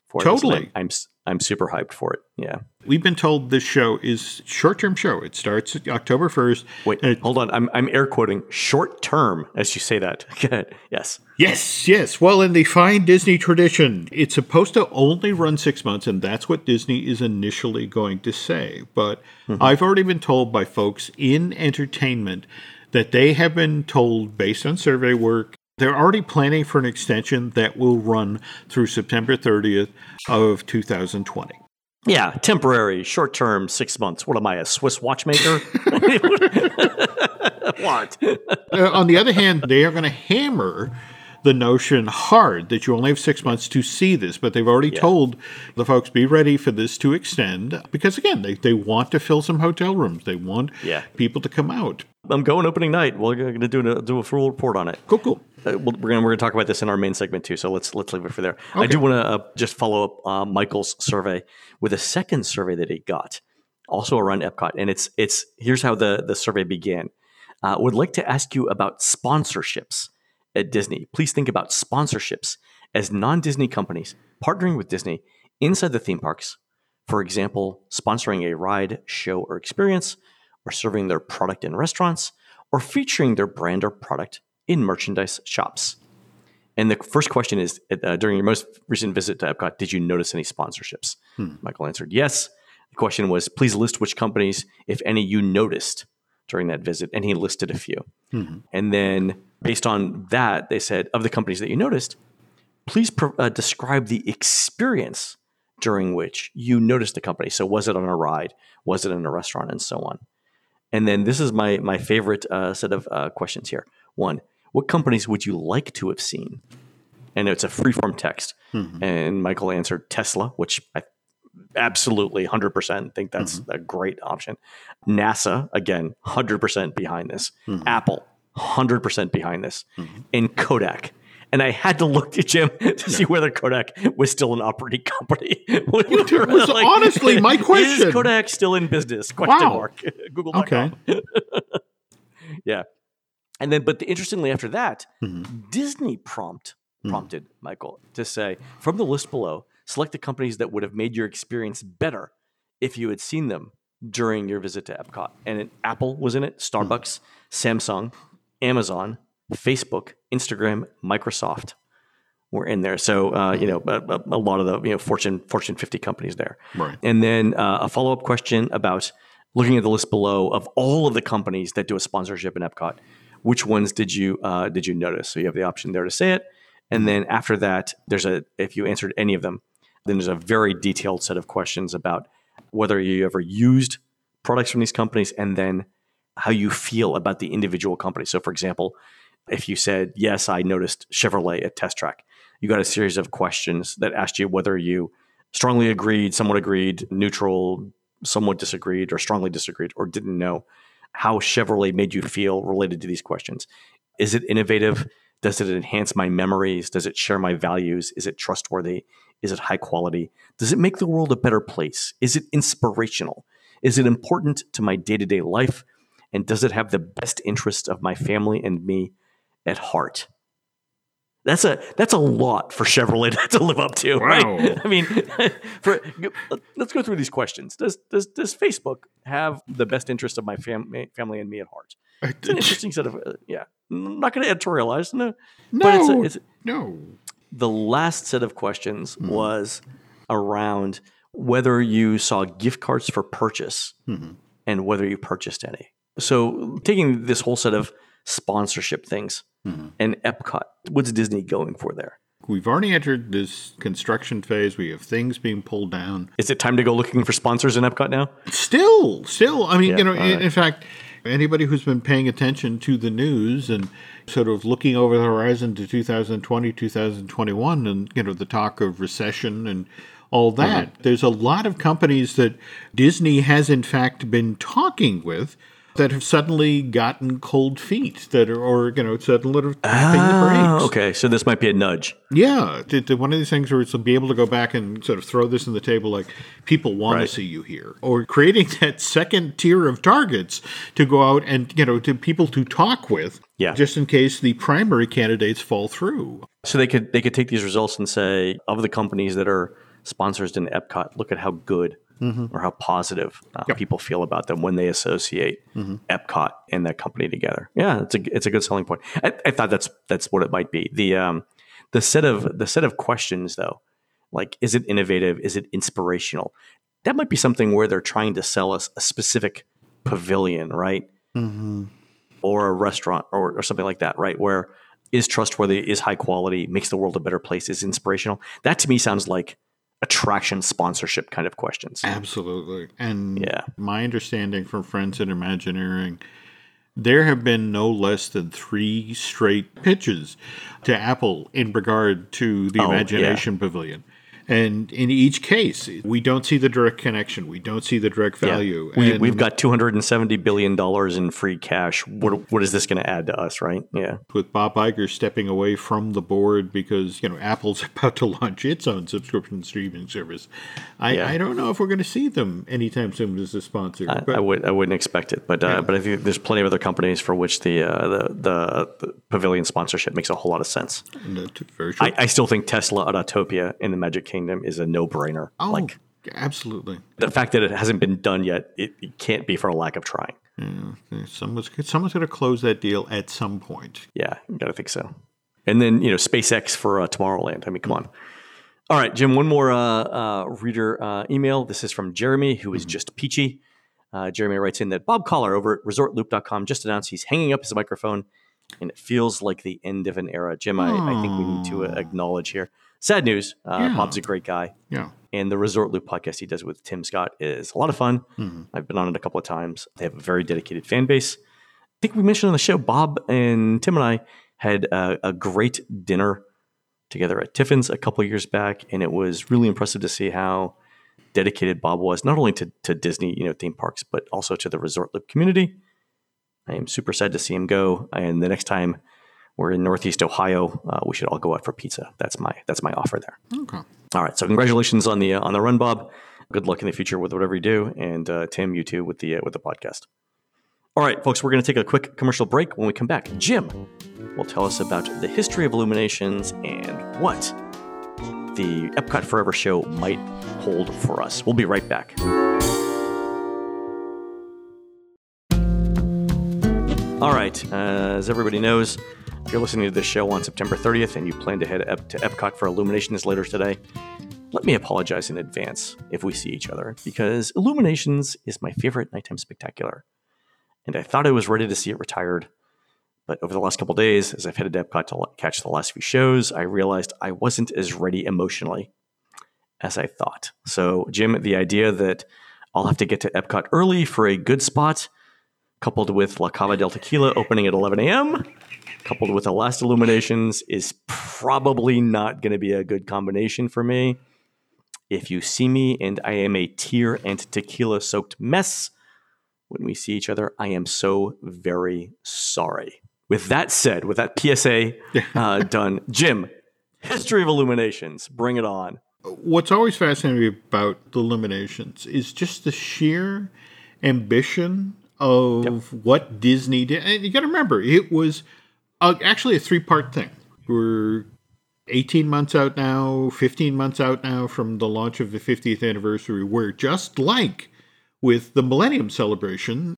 For. Totally. I'm I'm super hyped for it. Yeah. We've been told this show is short-term show. It starts October 1st. Wait, it- hold on. I'm I'm air quoting short term as you say that. yes. Yes, yes. Well, in the fine Disney tradition, it's supposed to only run six months, and that's what Disney is initially going to say. But I've already been told by folks in entertainment that they have been told, based on survey work, they're already planning for an extension that will run through September 30th of 2020. Yeah, temporary, short term, six months. What am I, a Swiss watchmaker? what? Uh, on the other hand, they are going to hammer the notion hard that you only have six months to see this, but they've already told the folks be ready for this to extend because again, they, they want to fill some hotel rooms. They want Yeah. people to come out. I'm going opening night. We're going to do a, do a full report on it. Cool, cool. Uh, we're going we're going to talk about this in our main segment too. So let's let's leave it for there. I do want to uh, just follow up uh, Michael's survey with a second survey that he got, also around Epcot, and it's it's here's how the the survey began. Uh, would like to ask you about sponsorships at Disney. Please think about sponsorships as non-Disney companies partnering with Disney inside the theme parks. For example, sponsoring a ride, show, or experience, or serving their product in restaurants, or featuring their brand or product in merchandise shops. And the first question is uh, during your most recent visit to Epcot, did you notice any sponsorships? Michael answered yes. The question was, please list which companies, if any, you noticed during that visit. And he listed a few. And then based on that, they said, of the companies that you noticed, please pro- uh, describe the experience during which you noticed the company. So was it on a ride? Was it in a restaurant? And so on. And then this is my my favorite uh, set of uh, questions here. One, what companies would you like to have seen? And it's a freeform text. And Michael answered Tesla, which I absolutely 100% think that's mm-hmm. a great option. NASA, again, 100% behind this. Mm-hmm. Apple, 100% behind this. Mm-hmm. And Kodak. And I had to look at Jim to see whether Kodak was still an operating company. Were was honestly my question. Is Kodak still in business? Question Wow. mark. Google.com. Okay. Yeah. And then, but the, interestingly, after that, Mm-hmm. Disney prompt prompted Michael to say from the list below, select the companies that would have made your experience better if you had seen them during your visit to Epcot. And it, Apple was in it, Starbucks, Samsung, Amazon, Facebook, Instagram, Microsoft were in there. So uh, you know a, a- lot of the you know Fortune Fortune 50 companies there. Right. And then uh, a follow up question about looking at the list below of all of the companies that do a sponsorship in Epcot. Which ones did you uh, did you notice? So you have the option there to say it, and then after that, there's a if you answered any of them, then there's a very detailed set of questions about whether you ever used products from these companies, and then how you feel about the individual company. So, for example, if you said yes, I noticed Chevrolet at Test Track, you got a series of questions that asked you whether you strongly agreed, somewhat agreed, neutral, somewhat disagreed, or strongly disagreed, or didn't know how Chevrolet made you feel related to these questions. Is it innovative? Does it enhance my memories? Does it share my values? Is it trustworthy? Is it high quality? Does it make the world a better place? Is it inspirational? Is it important to my day to day life? And does it have the best interest of my family and me at heart. That's a that's a lot for Chevrolet to live up to, right? I mean, for, let's go through these questions. Does does does Facebook have the best interest of my fam- family and me at heart? It's an interesting set of uh, yeah. I'm not going to editorialize, no, but it's, a, No, it's no. The last set of questions mm-hmm. was around whether you saw gift cards for purchase mm-hmm. and whether you purchased any. So, taking this whole set of sponsorship things mm-hmm. and Epcot, what's Disney going for there? We've already entered this construction phase. We have things being pulled down. Is it time to go looking for sponsors in Epcot now? Still, still. I mean, Yeah, you know, in, right. in fact, anybody who's been paying attention to the news and sort of looking over the horizon to 2020, 2021, and, you know, the talk of recession and all that, Mm-hmm. there's a lot of companies that Disney has, in fact, been talking with that have suddenly gotten cold feet that are, or, you know, suddenly are tapping the brakes. Okay, so this might be a nudge. Yeah, to, to one of these things where it's to be able to go back and sort of throw this on the table, like people want Right. to see you here, or creating that second tier of targets to go out and you know to people to talk with, Yeah. just in case the primary candidates fall through. So they could they could take these results and say of the companies that are sponsors in Epcot, look at how good or how positive uh, people feel about them when they associate Epcot and that company together. Yeah, it's a it's a good selling point. I, I thought that's that's what it might be. The um the set of the set of questions though, like is it innovative? Is it inspirational? That might be something where they're trying to sell us a specific pavilion, right? or a restaurant or, or something like that, right? Where is trustworthy, is high quality, makes the world a better place, is inspirational. That to me sounds like attraction sponsorship kind of questions. Absolutely, and Yeah. my understanding from friends in Imagineering. There have been no less than three straight pitches to Apple in regard to the Oh, yeah. Imagination Pavilion. And in each case, we don't see the direct connection. We don't see the direct Yeah. value. We, and we've got $270 billion in free cash. What, what is this going to add to us, right? Yeah. with Bob Iger stepping away from the board because you know Apple's about to launch its own subscription streaming service. I, Yeah. I don't know if we're going to see them anytime soon as a sponsor. I, but I would I wouldn't expect it, but uh, but I think there's plenty of other companies for which the, uh, the the the pavilion sponsorship makes a whole lot of sense. I, I still think Tesla Autopia in the Magic Kingdom is a no brainer. oh, Like absolutely. the fact that it hasn't been done yet, it, it can't be for a lack of trying. Someone's someone's going to close that deal at some point. Yeah, gotta think so. And then you know SpaceX for uh, Tomorrowland. I mean, come on. All right, Jim. One more uh, uh, reader uh, email. This is from Jeremy, who is just peachy. Uh, Jeremy writes in that Bob Collar over at ResortLoop.com just announced he's hanging up his microphone, and it feels like the end of an era. Jim, I, I think we need to acknowledge here. Sad news. Uh, Yeah. Bob's a great guy. Yeah. And the Resort Loop podcast he does with Tim Scott is a lot of fun. I've been on it a couple of times. They have a very dedicated fan base. I think we mentioned on the show, Bob and Tim and I had a, a great dinner together at Tiffin's a couple of years back, and it was really impressive to see how dedicated Bob was, not only to, to Disney, you know, theme parks, but also to the Resort Loop community. I am super sad to see him go, and the next time we're in Northeast Ohio, uh, we should all go out for pizza. That's my that's my offer there. Okay. All right. So congratulations on the uh, on the run, Bob. Good luck in the future with whatever you do, and uh, Tim, you too with the uh, with the podcast. All right, folks. We're going to take a quick commercial break. When we come back, Jim will tell us about the history of Illuminations and what the Epcot Forever show might hold for us. We'll be right back. All right. Uh, as everybody knows, if you're listening to this show on September 30th and you plan to head up to Epcot for Illuminations later today, let me apologize in advance if we see each other, because Illuminations is my favorite nighttime spectacular. And I thought I was ready to see it retired. But over the last couple days, as I've headed to Epcot to catch the last few shows, I realized I wasn't as ready emotionally as I thought. So, Jim, the idea that I'll have to get to Epcot early for a good spot, coupled with La Cava del Tequila opening at 11 a.m., coupled with the last illuminations, is probably not going to be a good combination for me. If you see me and I am a tear and tequila soaked mess when we see each other, I am so very sorry. With that said, with that PSA uh, done, Jim, history of illuminations, bring it on. What's always fascinating me about the Illuminations is just the sheer ambition of what Disney did. And you got to remember, it was Uh, actually, a three part thing. We're 18 months out now, 15 months out now from the launch of the 50th anniversary, where just like with the Millennium Celebration,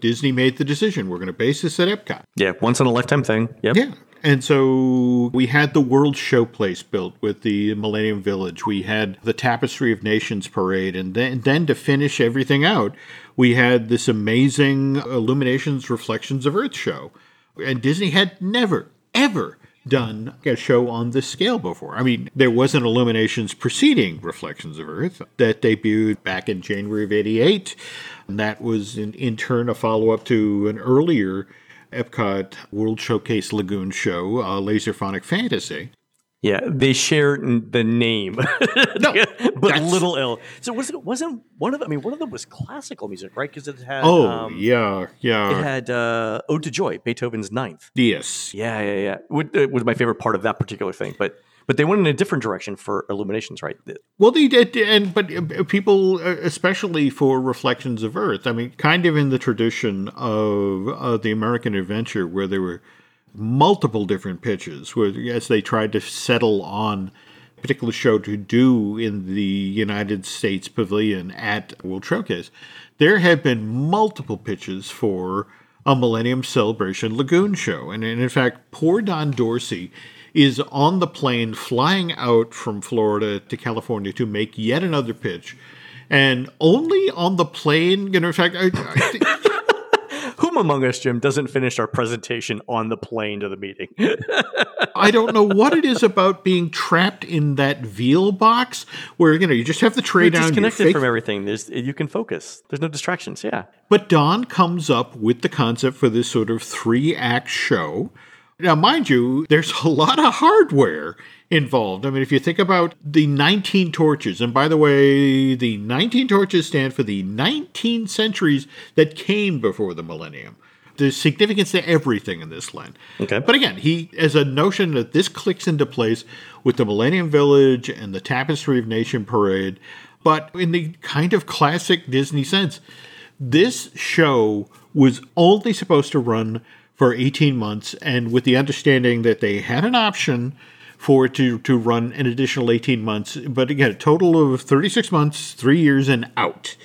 Disney made the decision we're going to base this at Epcot. Yeah, once in a lifetime thing. Yep. Yeah. And so we had the World Showplace built with the Millennium Village. We had the Tapestry of Nations parade. And then, then to finish everything out, we had this amazing Illuminations Reflections of Earth show. And Disney had never, ever done a show on this scale before. I mean, there was an Illuminations preceding Reflections of Earth that debuted back in January of 88. And that was in, in turn a follow up to an earlier Epcot World Showcase Lagoon show, uh, Laserphonic Fantasy. Yeah, they share the name, No, but little L. So was it wasn't one of them? I mean, one of them was classical music, right? Because it had Oh, um, yeah, yeah. it had uh, "Ode to Joy," Beethoven's Ninth. yes. Yeah, yeah, yeah. It was my favorite part of that particular thing, but but they went in a different direction for Illuminations, right? Well, they did, and but uh, people, uh, especially for Reflections of Earth, I mean, kind of in the tradition of uh, the American Adventure, where there were multiple different pitches, as they tried to settle on a particular show to do in the United States Pavilion at World Showcase, there have been multiple pitches for a Millennium Celebration Lagoon show, and, and in fact, poor Don Dorsey is on the plane flying out from Florida to California to make yet another pitch. And only on the plane, you know, in fact, I, I, Whom among us, Jim, doesn't finish our presentation on the plane to the meeting? I don't know what it is about being trapped in that veal box where, you know, you just have the tray You're down. disconnected fake- from everything. There's you can focus. There's no distractions. Yeah. But Don comes up with the concept for this sort of three act show. Now, mind you, there's a lot of hardware involved. I mean, if you think about the 19 torches, and by the way, the 19 torches stand for the 19 centuries that came before the millennium. There's significance to everything in this land. Okay. But again, he has a notion that this clicks into place with the Millennium Village and the Tapestry of Nation Parade, but in the kind of classic Disney sense. This show was only supposed to run for 18 months, and with the understanding that they had an option for it to, to run an additional 18 months. But again, a total of 36 months, three years, and out.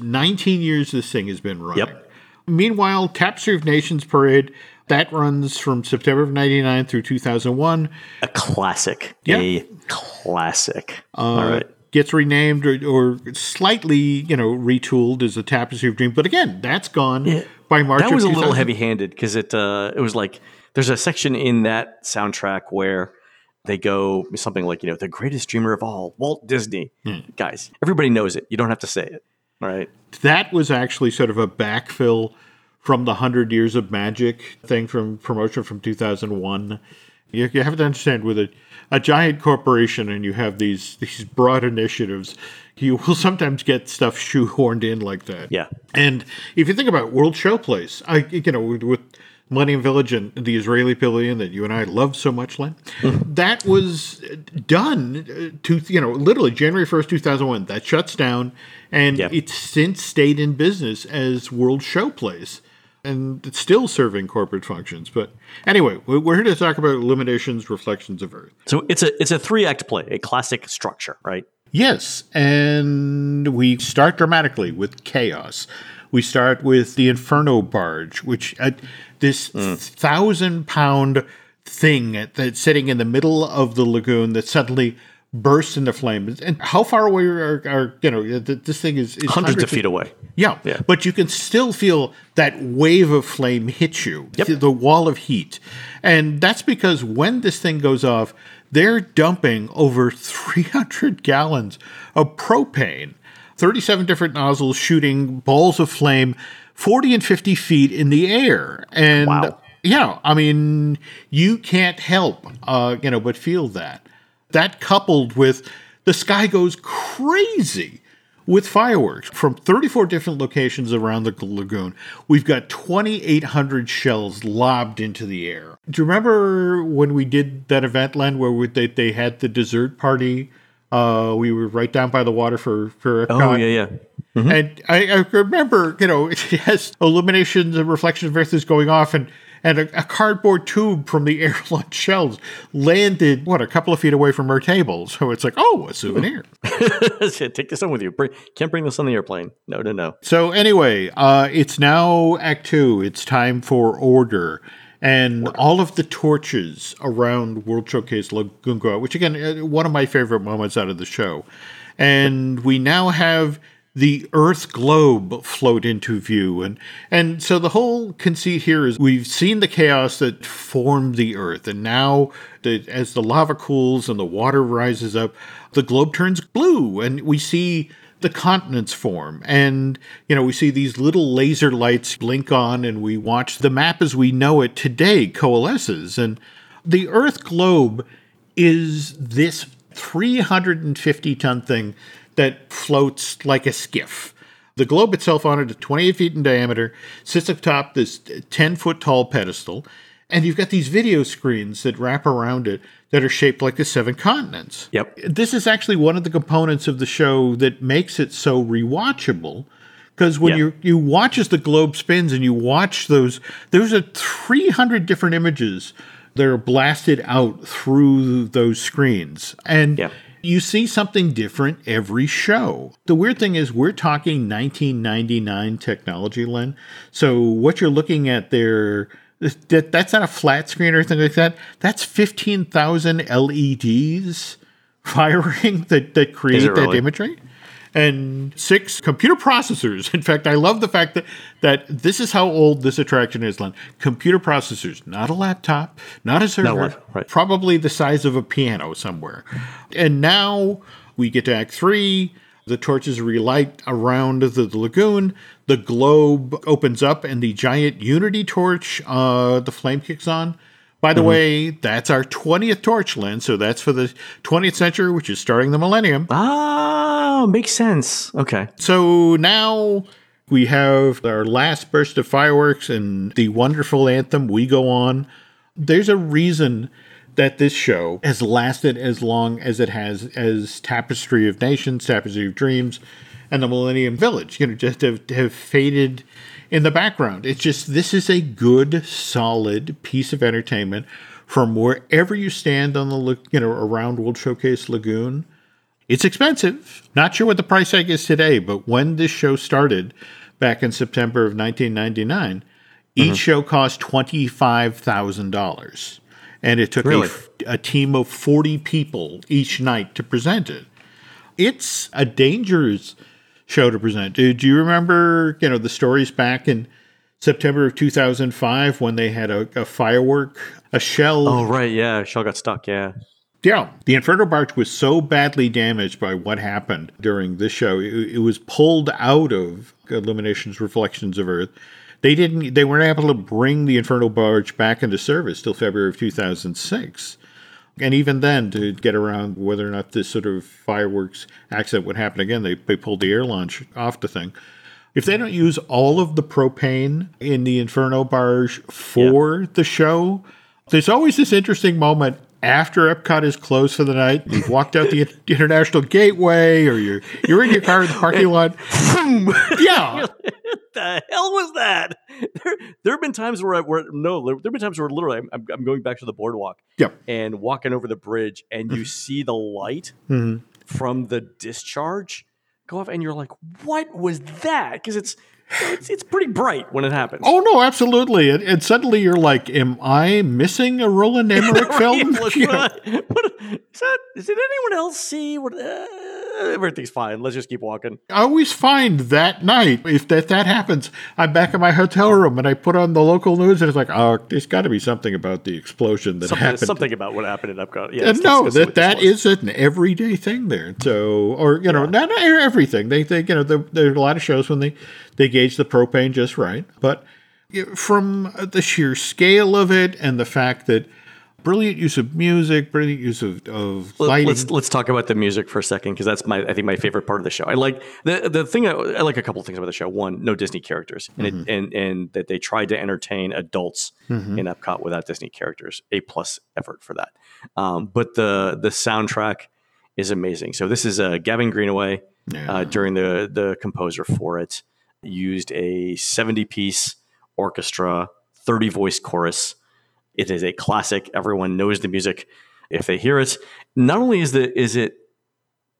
19 years this thing has been running. Yep. Meanwhile, Tapestry of Nations Parade, that runs from September of 99 through 2001. A classic. Yeah. A classic. Uh, All right. Gets renamed or, or slightly, you know, retooled as a Tapestry of Dreams. But again, that's gone by March That was a little heavy-handed because it uh, it was like there's a section in that soundtrack where they go something like you know the greatest dreamer of all, Walt Disney. Hmm. Guys, everybody knows it. You don't have to say it. right? that was actually sort of a backfill from the 100 Years of Magic thing from promotion from 2001. You, you have to understand with a, a giant corporation and you have these, these broad initiatives, you will sometimes get stuff shoehorned in like that. Yeah. And if you think about World Showplace, I you know with, with Millennium Village and the Israeli Pavilion that you and I love so much, Len, that was done uh, to you know literally January first, two thousand one. That shuts down, and it's since stayed in business as World Showplace. And it's still serving corporate functions. But anyway, we- we're here to talk about Illuminations, Reflections of Earth. So it's a it's a three act play, a classic structure, right? Yes, and we start dramatically with chaos. We start with the Inferno barge, which uh, this thousand pound thing that's sitting in the middle of the lagoon that suddenly bursts into flames. And how far away are, are you know this thing is, is Hundreds of feet away. yeah. Yeah. But you can still feel that wave of flame hit you, Yep. the wall of heat. And that's because when this thing goes off, they're dumping over 300 gallons of propane, 37 different nozzles shooting balls of flame 40 and 50 feet in the air. And Wow. yeah, I mean, you can't help, uh, you know, but feel that. That coupled with the sky goes crazy with fireworks from 34 different locations around the lagoon. We've got 2,800 shells lobbed into the air. Do you remember when we did that event, Len, where we, they, they had the dessert party? Uh, we were right down by the water for for Oh yeah, yeah. And I, I remember, you know, it has illuminations and reflections of Earth is going off, and and a, a cardboard tube from the aerial shells landed what a couple of feet away from her table. So it's like, oh, a souvenir. Take this home with you. Bring, can't bring this on the airplane. No, no, no. So anyway, uh, it's now Act Two. It's time for order. And order. all of the torches around World Showcase Lagoon go out, which again, uh, one of my favorite moments out of the show. And we now have the Earth globe float into view. And, and so the whole conceit here is we've seen the chaos that formed the Earth. And now, the, as the lava cools and the water rises up, the globe turns blue. And we see the continents form. And, you know, we see these little laser lights blink on, and we watch the map as we know it today coalesces. And the Earth globe is this 350 ton thing that floats like a skiff. The globe itself, on it, is 28 feet in diameter, sits atop this 10 foot tall pedestal, and you've got these video screens that wrap around it that are shaped like the seven continents. Yep. This is actually one of the components of the show that makes it so rewatchable. Because when you you watch as the globe spins and you watch those, there's a 300 different images that are blasted out through those screens. And yep you see something different every show. The weird thing is, we're talking 1999 technology, Len. So what you're looking at there, that, that's not a flat screen or anything like that. That's 15,000 LEDs firing that, that create that really? imagery and six computer processors. In fact, I love the fact that that this is how old this attraction is, Len. Computer processors, not a laptop, not a server, no, right. probably the size of a piano somewhere. And now we get to Act Three. The torches relight around the, the, lagoon. The globe opens up, and the giant Unity torch, uh, the flame kicks on. By the mm-hmm. way, that's our 20th torch, Len. So that's for the 20th century, which is starting the millennium. Ah, Oh, makes sense. Okay. So now we have our last burst of fireworks and the wonderful anthem, We Go On. There's a reason that this show has lasted as long as it has as Tapestry of Nations, Tapestry of Dreams, and the Millennium Village. You know, just have, have faded in the background. It's just this is a good, solid piece of entertainment from wherever you stand on the you know around World Showcase Lagoon. It's expensive. Not sure what the price tag is today, but when this show started back in September of 1999, mm-hmm. each show cost twenty five thousand dollars, and it took really? a, a team of forty people each night to present it. It's a dangerous show to present. Do, do you remember, you know, the stories back in September of 2005 when they had a, a firework, a shell? Oh, right. Yeah. A Shell got stuck. Yeah. Yeah, the Inferno Barge was so badly damaged by what happened during this show. It, it, was pulled out of Illuminations Reflections of Earth. They didn't. They weren't able to bring the Inferno Barge back into service till February of 2006. And even then, to get around whether or not this sort of fireworks accident would happen again, they, they pulled the air launch off the thing. If they don't use all of the propane in the Inferno barge for yeah. the show, there's always this interesting moment after Epcot is closed for the night, you've walked out the international gateway, or you're you're in your car in the parking lot. yeah, the hell was that? There, there have been times where I where no, there have been times where literally I'm, I'm going back to the boardwalk, yep. and walking over the bridge, and you see the light mm-hmm. from the discharge go off, and you're like, "What was that?" Because it's it's, it's pretty bright when it happens. Oh no, absolutely! And, and suddenly you're like, "Am I missing a Roland Emmerich film?" what, what, what, is that? Did anyone else see? What? Uh, everything's fine. Let's just keep walking. I always find that night if that that happens, I'm back in my hotel room and I put on the local news and it's like, oh, there's got to be something about the explosion that something, happened. Something about what happened in Epcot. Yeah, no, that that is an everyday thing there. So, or you know, yeah. not everything. They they you know there, there are a lot of shows when they they gauge the propane just right, but from the sheer scale of it and the fact that brilliant use of music, brilliant use of, of lighting. Let's let's talk about the music for a second because that's my I think my favorite part of the show. I like the the thing I, I like a couple of things about the show. One, no Disney characters, and mm-hmm. it, and and that they tried to entertain adults mm-hmm. in Epcot without Disney characters. A plus effort for that. Um, but the the soundtrack is amazing. So this is uh, Gavin Greenaway yeah. uh, during the the composer for it used a seventy piece orchestra 30 voice chorus. It is a classic. Everyone knows the music if they hear it. Not only is the is it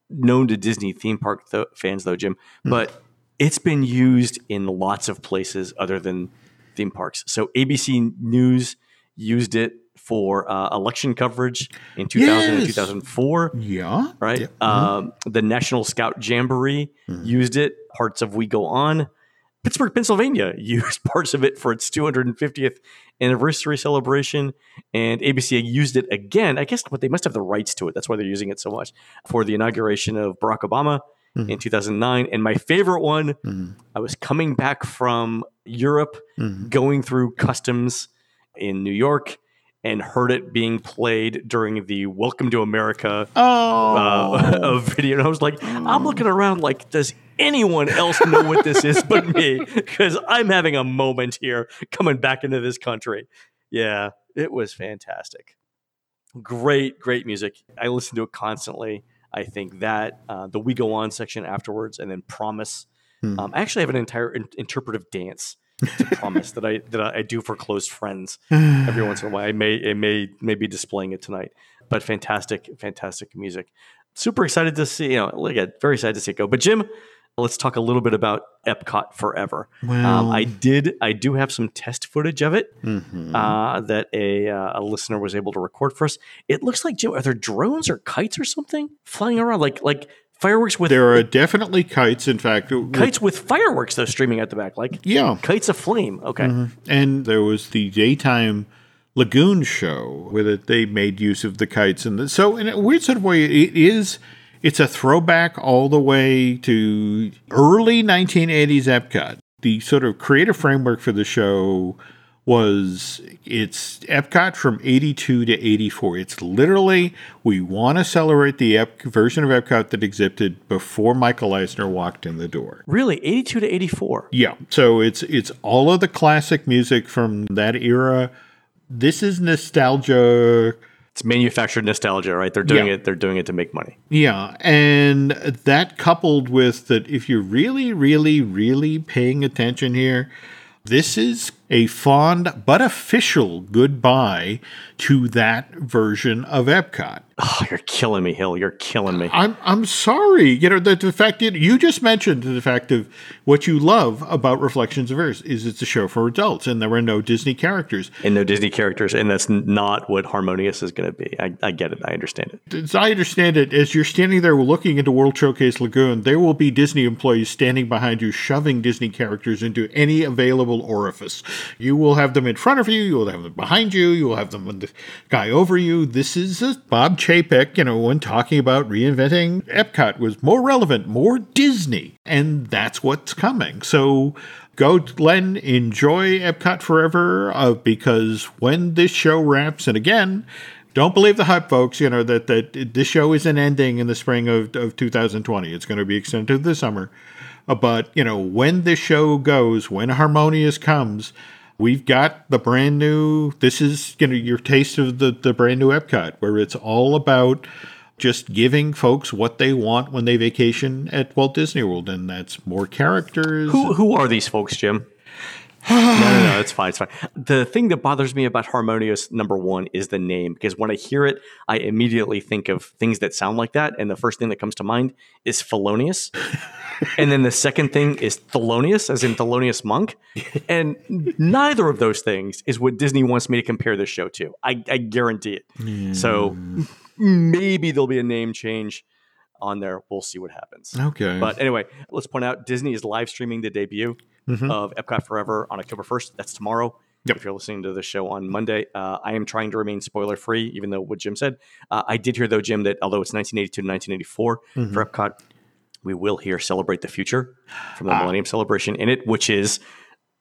known to Disney theme park th- fans though, Jim, hmm. but it's been used in lots of places other than theme parks. So ABC News used it for uh, election coverage in 2000 and 2004 Yeah. right? Yeah. Uh, um, mm-hmm. the National Scout Jamboree mm-hmm. used it. Parts of We Go On. Pittsburgh, Pennsylvania used parts of it for its 250th anniversary celebration, and ABC used it again. I guess what they must have the rights to it. That's why they're using it so much for the inauguration of Barack Obama mm-hmm. in 2009. And my favorite one, I was coming back from Europe, going through customs in New York. And heard it being played during the Welcome to America Oh. uh, video. And I was like, I'm looking around like, does anyone else know what this is but me? Because I'm having a moment here coming back into this country. Yeah, it was fantastic. Great, great music. I listen to it constantly. I think that uh, the We Go On section afterwards, and then Promise. Um, I actually have an entire in- interpretive dance to Promise that I that I do for close friends every once in a while. I may I may may be displaying it tonight, but fantastic, fantastic music. Super excited to see. You know, look at very excited to see it go. But Jim, let's talk a little bit about Epcot Forever. um, I did I do have some test footage of it Mhm. uh, that a uh, a listener was able to record for us. It looks like Jim, are there drones or kites or something flying around like like fireworks with there are definitely kites. In fact, kites with fireworks though streaming out the back like yeah. kites of flame. Okay. Mm-hmm. And there was the daytime lagoon show where that they made use of the kites and the, so in a weird sort of way it is it's a throwback all the way to early 1980s Epcot. The sort of creative framework for the show was it's Epcot from 82 to 84. It's literally we want to celebrate the Ep- version of Epcot that existed before Michael Eisner walked in the door. Really, eighty two to eighty four. Yeah. So it's it's all of the classic music from that era. This is nostalgia. It's manufactured nostalgia, right? They're doing Yeah. it. They're doing it to make money. Yeah, and that coupled with that if you're really really really paying attention here, this is a fond but official goodbye to that version of Epcot. Oh, you're killing me, Hill. You're killing me. I'm I'm sorry. You know the, the fact that you just mentioned the fact of what you love about Reflections of Earth is it's a show for adults and there were no Disney characters. And no Disney characters, and that's not what Harmonious is going to be. I, I get it. I understand it. As I understand it, as you're standing there looking into World Showcase Lagoon, there will be Disney employees standing behind you, shoving Disney characters into any available orifice. You will have them in front of you, you will have them behind you, you will have them with the guy over you. This is Bob Chapek, you know, when talking about reinventing Epcot was more relevant, more Disney, and that's what's coming. So go, Glenn, enjoy Epcot forever uh, because when this show wraps, and again, don't believe the hype, folks. You know that that this show isn't ending in the spring of, of 2020. It's going to be extended to the summer. But you know when this show goes, when Harmonious comes, we've got the brand new. This is you know your taste of the the brand new Epcot, where it's all about just giving folks what they want when they vacation at Walt Disney World, and that's more characters. Who who are these folks, Jim? No, no, no, it's fine. It's fine. The thing that bothers me about Harmonious, number one, is the name. Because when I hear it, I immediately think of things that sound like that. And the first thing that comes to mind is Felonious. and then the second thing is Thelonious, as in Thelonious Monk. And neither of those things is what Disney wants me to compare this show to. I, I guarantee it. So mm. maybe there'll be a name change on there. We'll see what happens. Okay. But anyway, let's point out Disney is live streaming the debut of Epcot Forever on October 1st. That's tomorrow. Yep. If you're listening to the show on Monday, uh, I am trying to remain spoiler free, even though what Jim said. Uh, I did hear, though, Jim, that although it's 1982 to 1984 for Epcot, we will hear Celebrate the Future from the Millennium Celebration in it, which is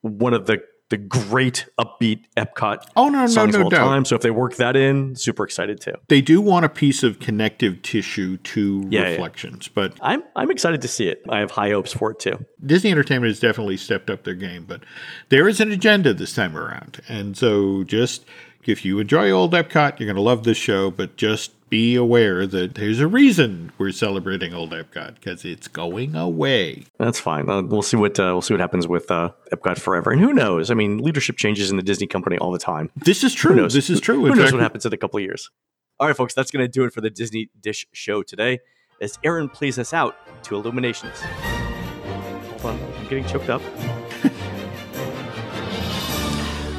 one of the the great upbeat Epcot Oh, no, no, no all time. So if they work that in, super excited too. they do want a piece of connective tissue to Yeah, yeah. reflections, but I'm I'm excited to see it. I have high hopes for it too. Disney Entertainment has definitely stepped up their game, but there is an agenda this time around. And so just if you enjoy old Epcot, you're going to love this show, but just be aware that there's a reason we're celebrating old Epcot because it's going away. That's fine. Uh, we'll see what uh, we'll see what happens with uh, Epcot Forever, and who knows? I mean, leadership changes in the Disney company all the time. This is true. This is true. Who In knows what happens in a couple of years? All right, folks, that's going to do it for the Disney Dish show today. As Aaron plays us out to Illuminations. Hold on, I'm getting choked up.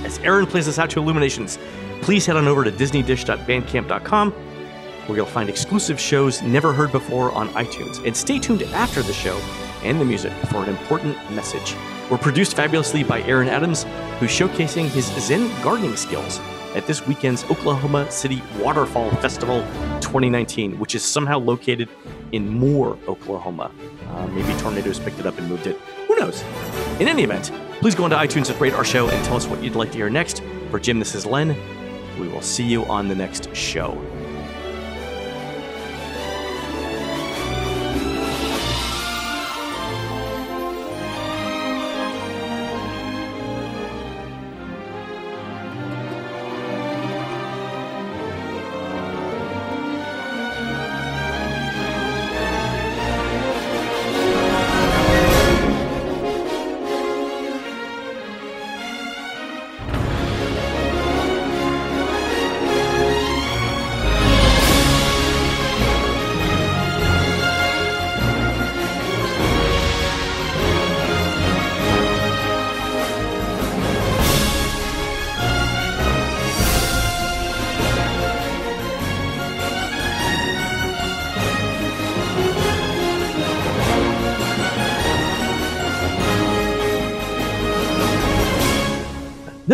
As Aaron plays us out to Illuminations, please head on over to disneydish.bandcamp.com where you'll find exclusive shows never heard before on iTunes. And stay tuned after the show and the music for an important message. We're produced fabulously by Aaron Adams, who's showcasing his Zen gardening skills at this weekend's Oklahoma City Waterfall Festival 2019, which is somehow located in Moore, Oklahoma. Uh, maybe tornadoes picked it up and moved it. Who knows? In any event, please go into iTunes and rate our show and tell us what you'd like to hear next. For Jim, this is Len. We will see you on the next show.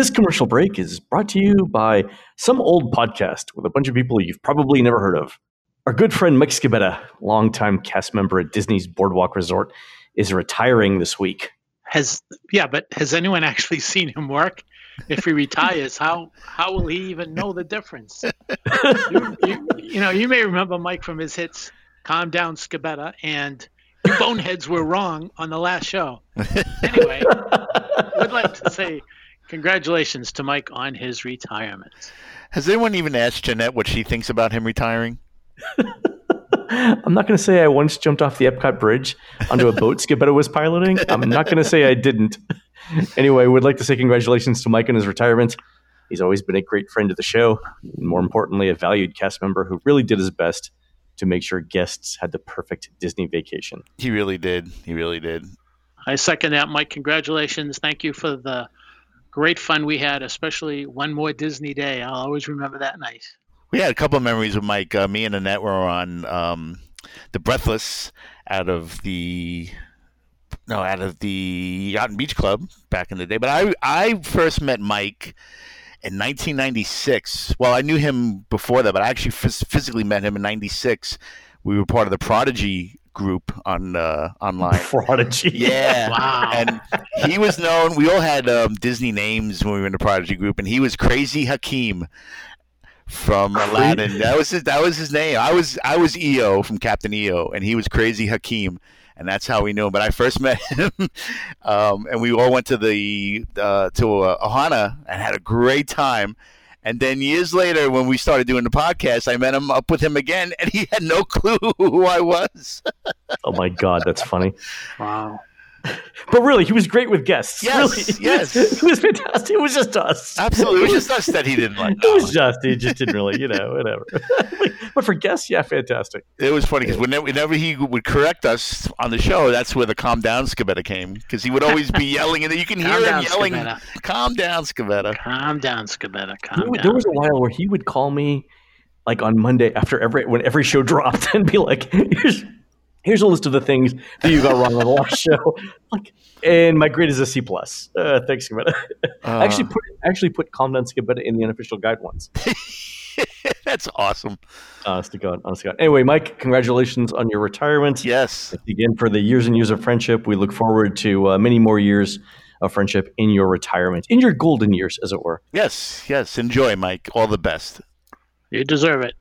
This commercial break is brought to you by some old podcast with a bunch of people you've probably never heard of. Our good friend Mike Scabetta, longtime cast member at Disney's Boardwalk Resort, is retiring this week. Has yeah, but has anyone actually seen him work? If he retires, how how will he even know the difference? you, you, you know, you may remember Mike from his hits "Calm Down, Scabetta" and "You Boneheads Were Wrong" on the last show. Anyway, would like to say congratulations to Mike on his retirement. Has anyone even asked Jeanette what she thinks about him retiring? I'm not going to say I once jumped off the Epcot Bridge onto a boat Scabetta was piloting. I'm not going to say I didn't. Anyway, I would like to say congratulations to Mike on his retirement. He's always been a great friend of the show, and more importantly, a valued cast member who really did his best to make sure guests had the perfect Disney vacation. He really did. He really did. I second that, Mike. Congratulations. Thank you for the great fun we had, especially one more Disney day. I'll always remember that night. We had a couple of memories with Mike. Uh, me and Annette were on um, the Breathless out of the no out of the Yacht and Beach Club back in the day. But I I first met Mike in 1996. Well, I knew him before that, but I actually phys- physically met him in '96. We were part of the Prodigy group on uh, online. Prodigy. Yeah. Wow. And he was known. We all had um, Disney names when we were in the Prodigy group, and he was Crazy Hakeem from Aladdin. That was his. That was his name. I was I was EO from Captain EO, and he was Crazy Hakeem, and that's how we knew him. But I first met him, um, and we all went to the uh, to uh, Ohana and had a great time. And then years later, when we started doing the podcast, I met him up with him again, and he had no clue who I was. Oh my God, that's funny. Wow. But really, he was great with guests. Yes, really. yes. He was fantastic. It was just us. Absolutely, it was just us that he didn't like. It was just, he just didn't really, you know, whatever. but for guests, yeah, fantastic. It was funny because whenever, whenever he would correct us on the show, that's where the calm down Scavetta came because he would always be yelling, and you can hear Calm him yelling, Scavetta. "Calm down, Scavetta." Calm down, Scabetta. There Calm wa- down. there was a while where he would call me like on Monday after every when every show dropped and be like, "Here's here's a list of the things that you got wrong on the last show." Like, and my grade is a C plus. Uh, thanks, Scabetta. I actually put actually put Calm Down Scabetta in the unofficial guide once. That's awesome. Honest to God, honest to God. Anyway, Mike, congratulations on your retirement. Yes, Again, for the years and years of friendship, we look forward to uh, many more years of friendship in your retirement, in your golden years, as it were. yes, yes. Enjoy, Mike. All the best. You deserve it.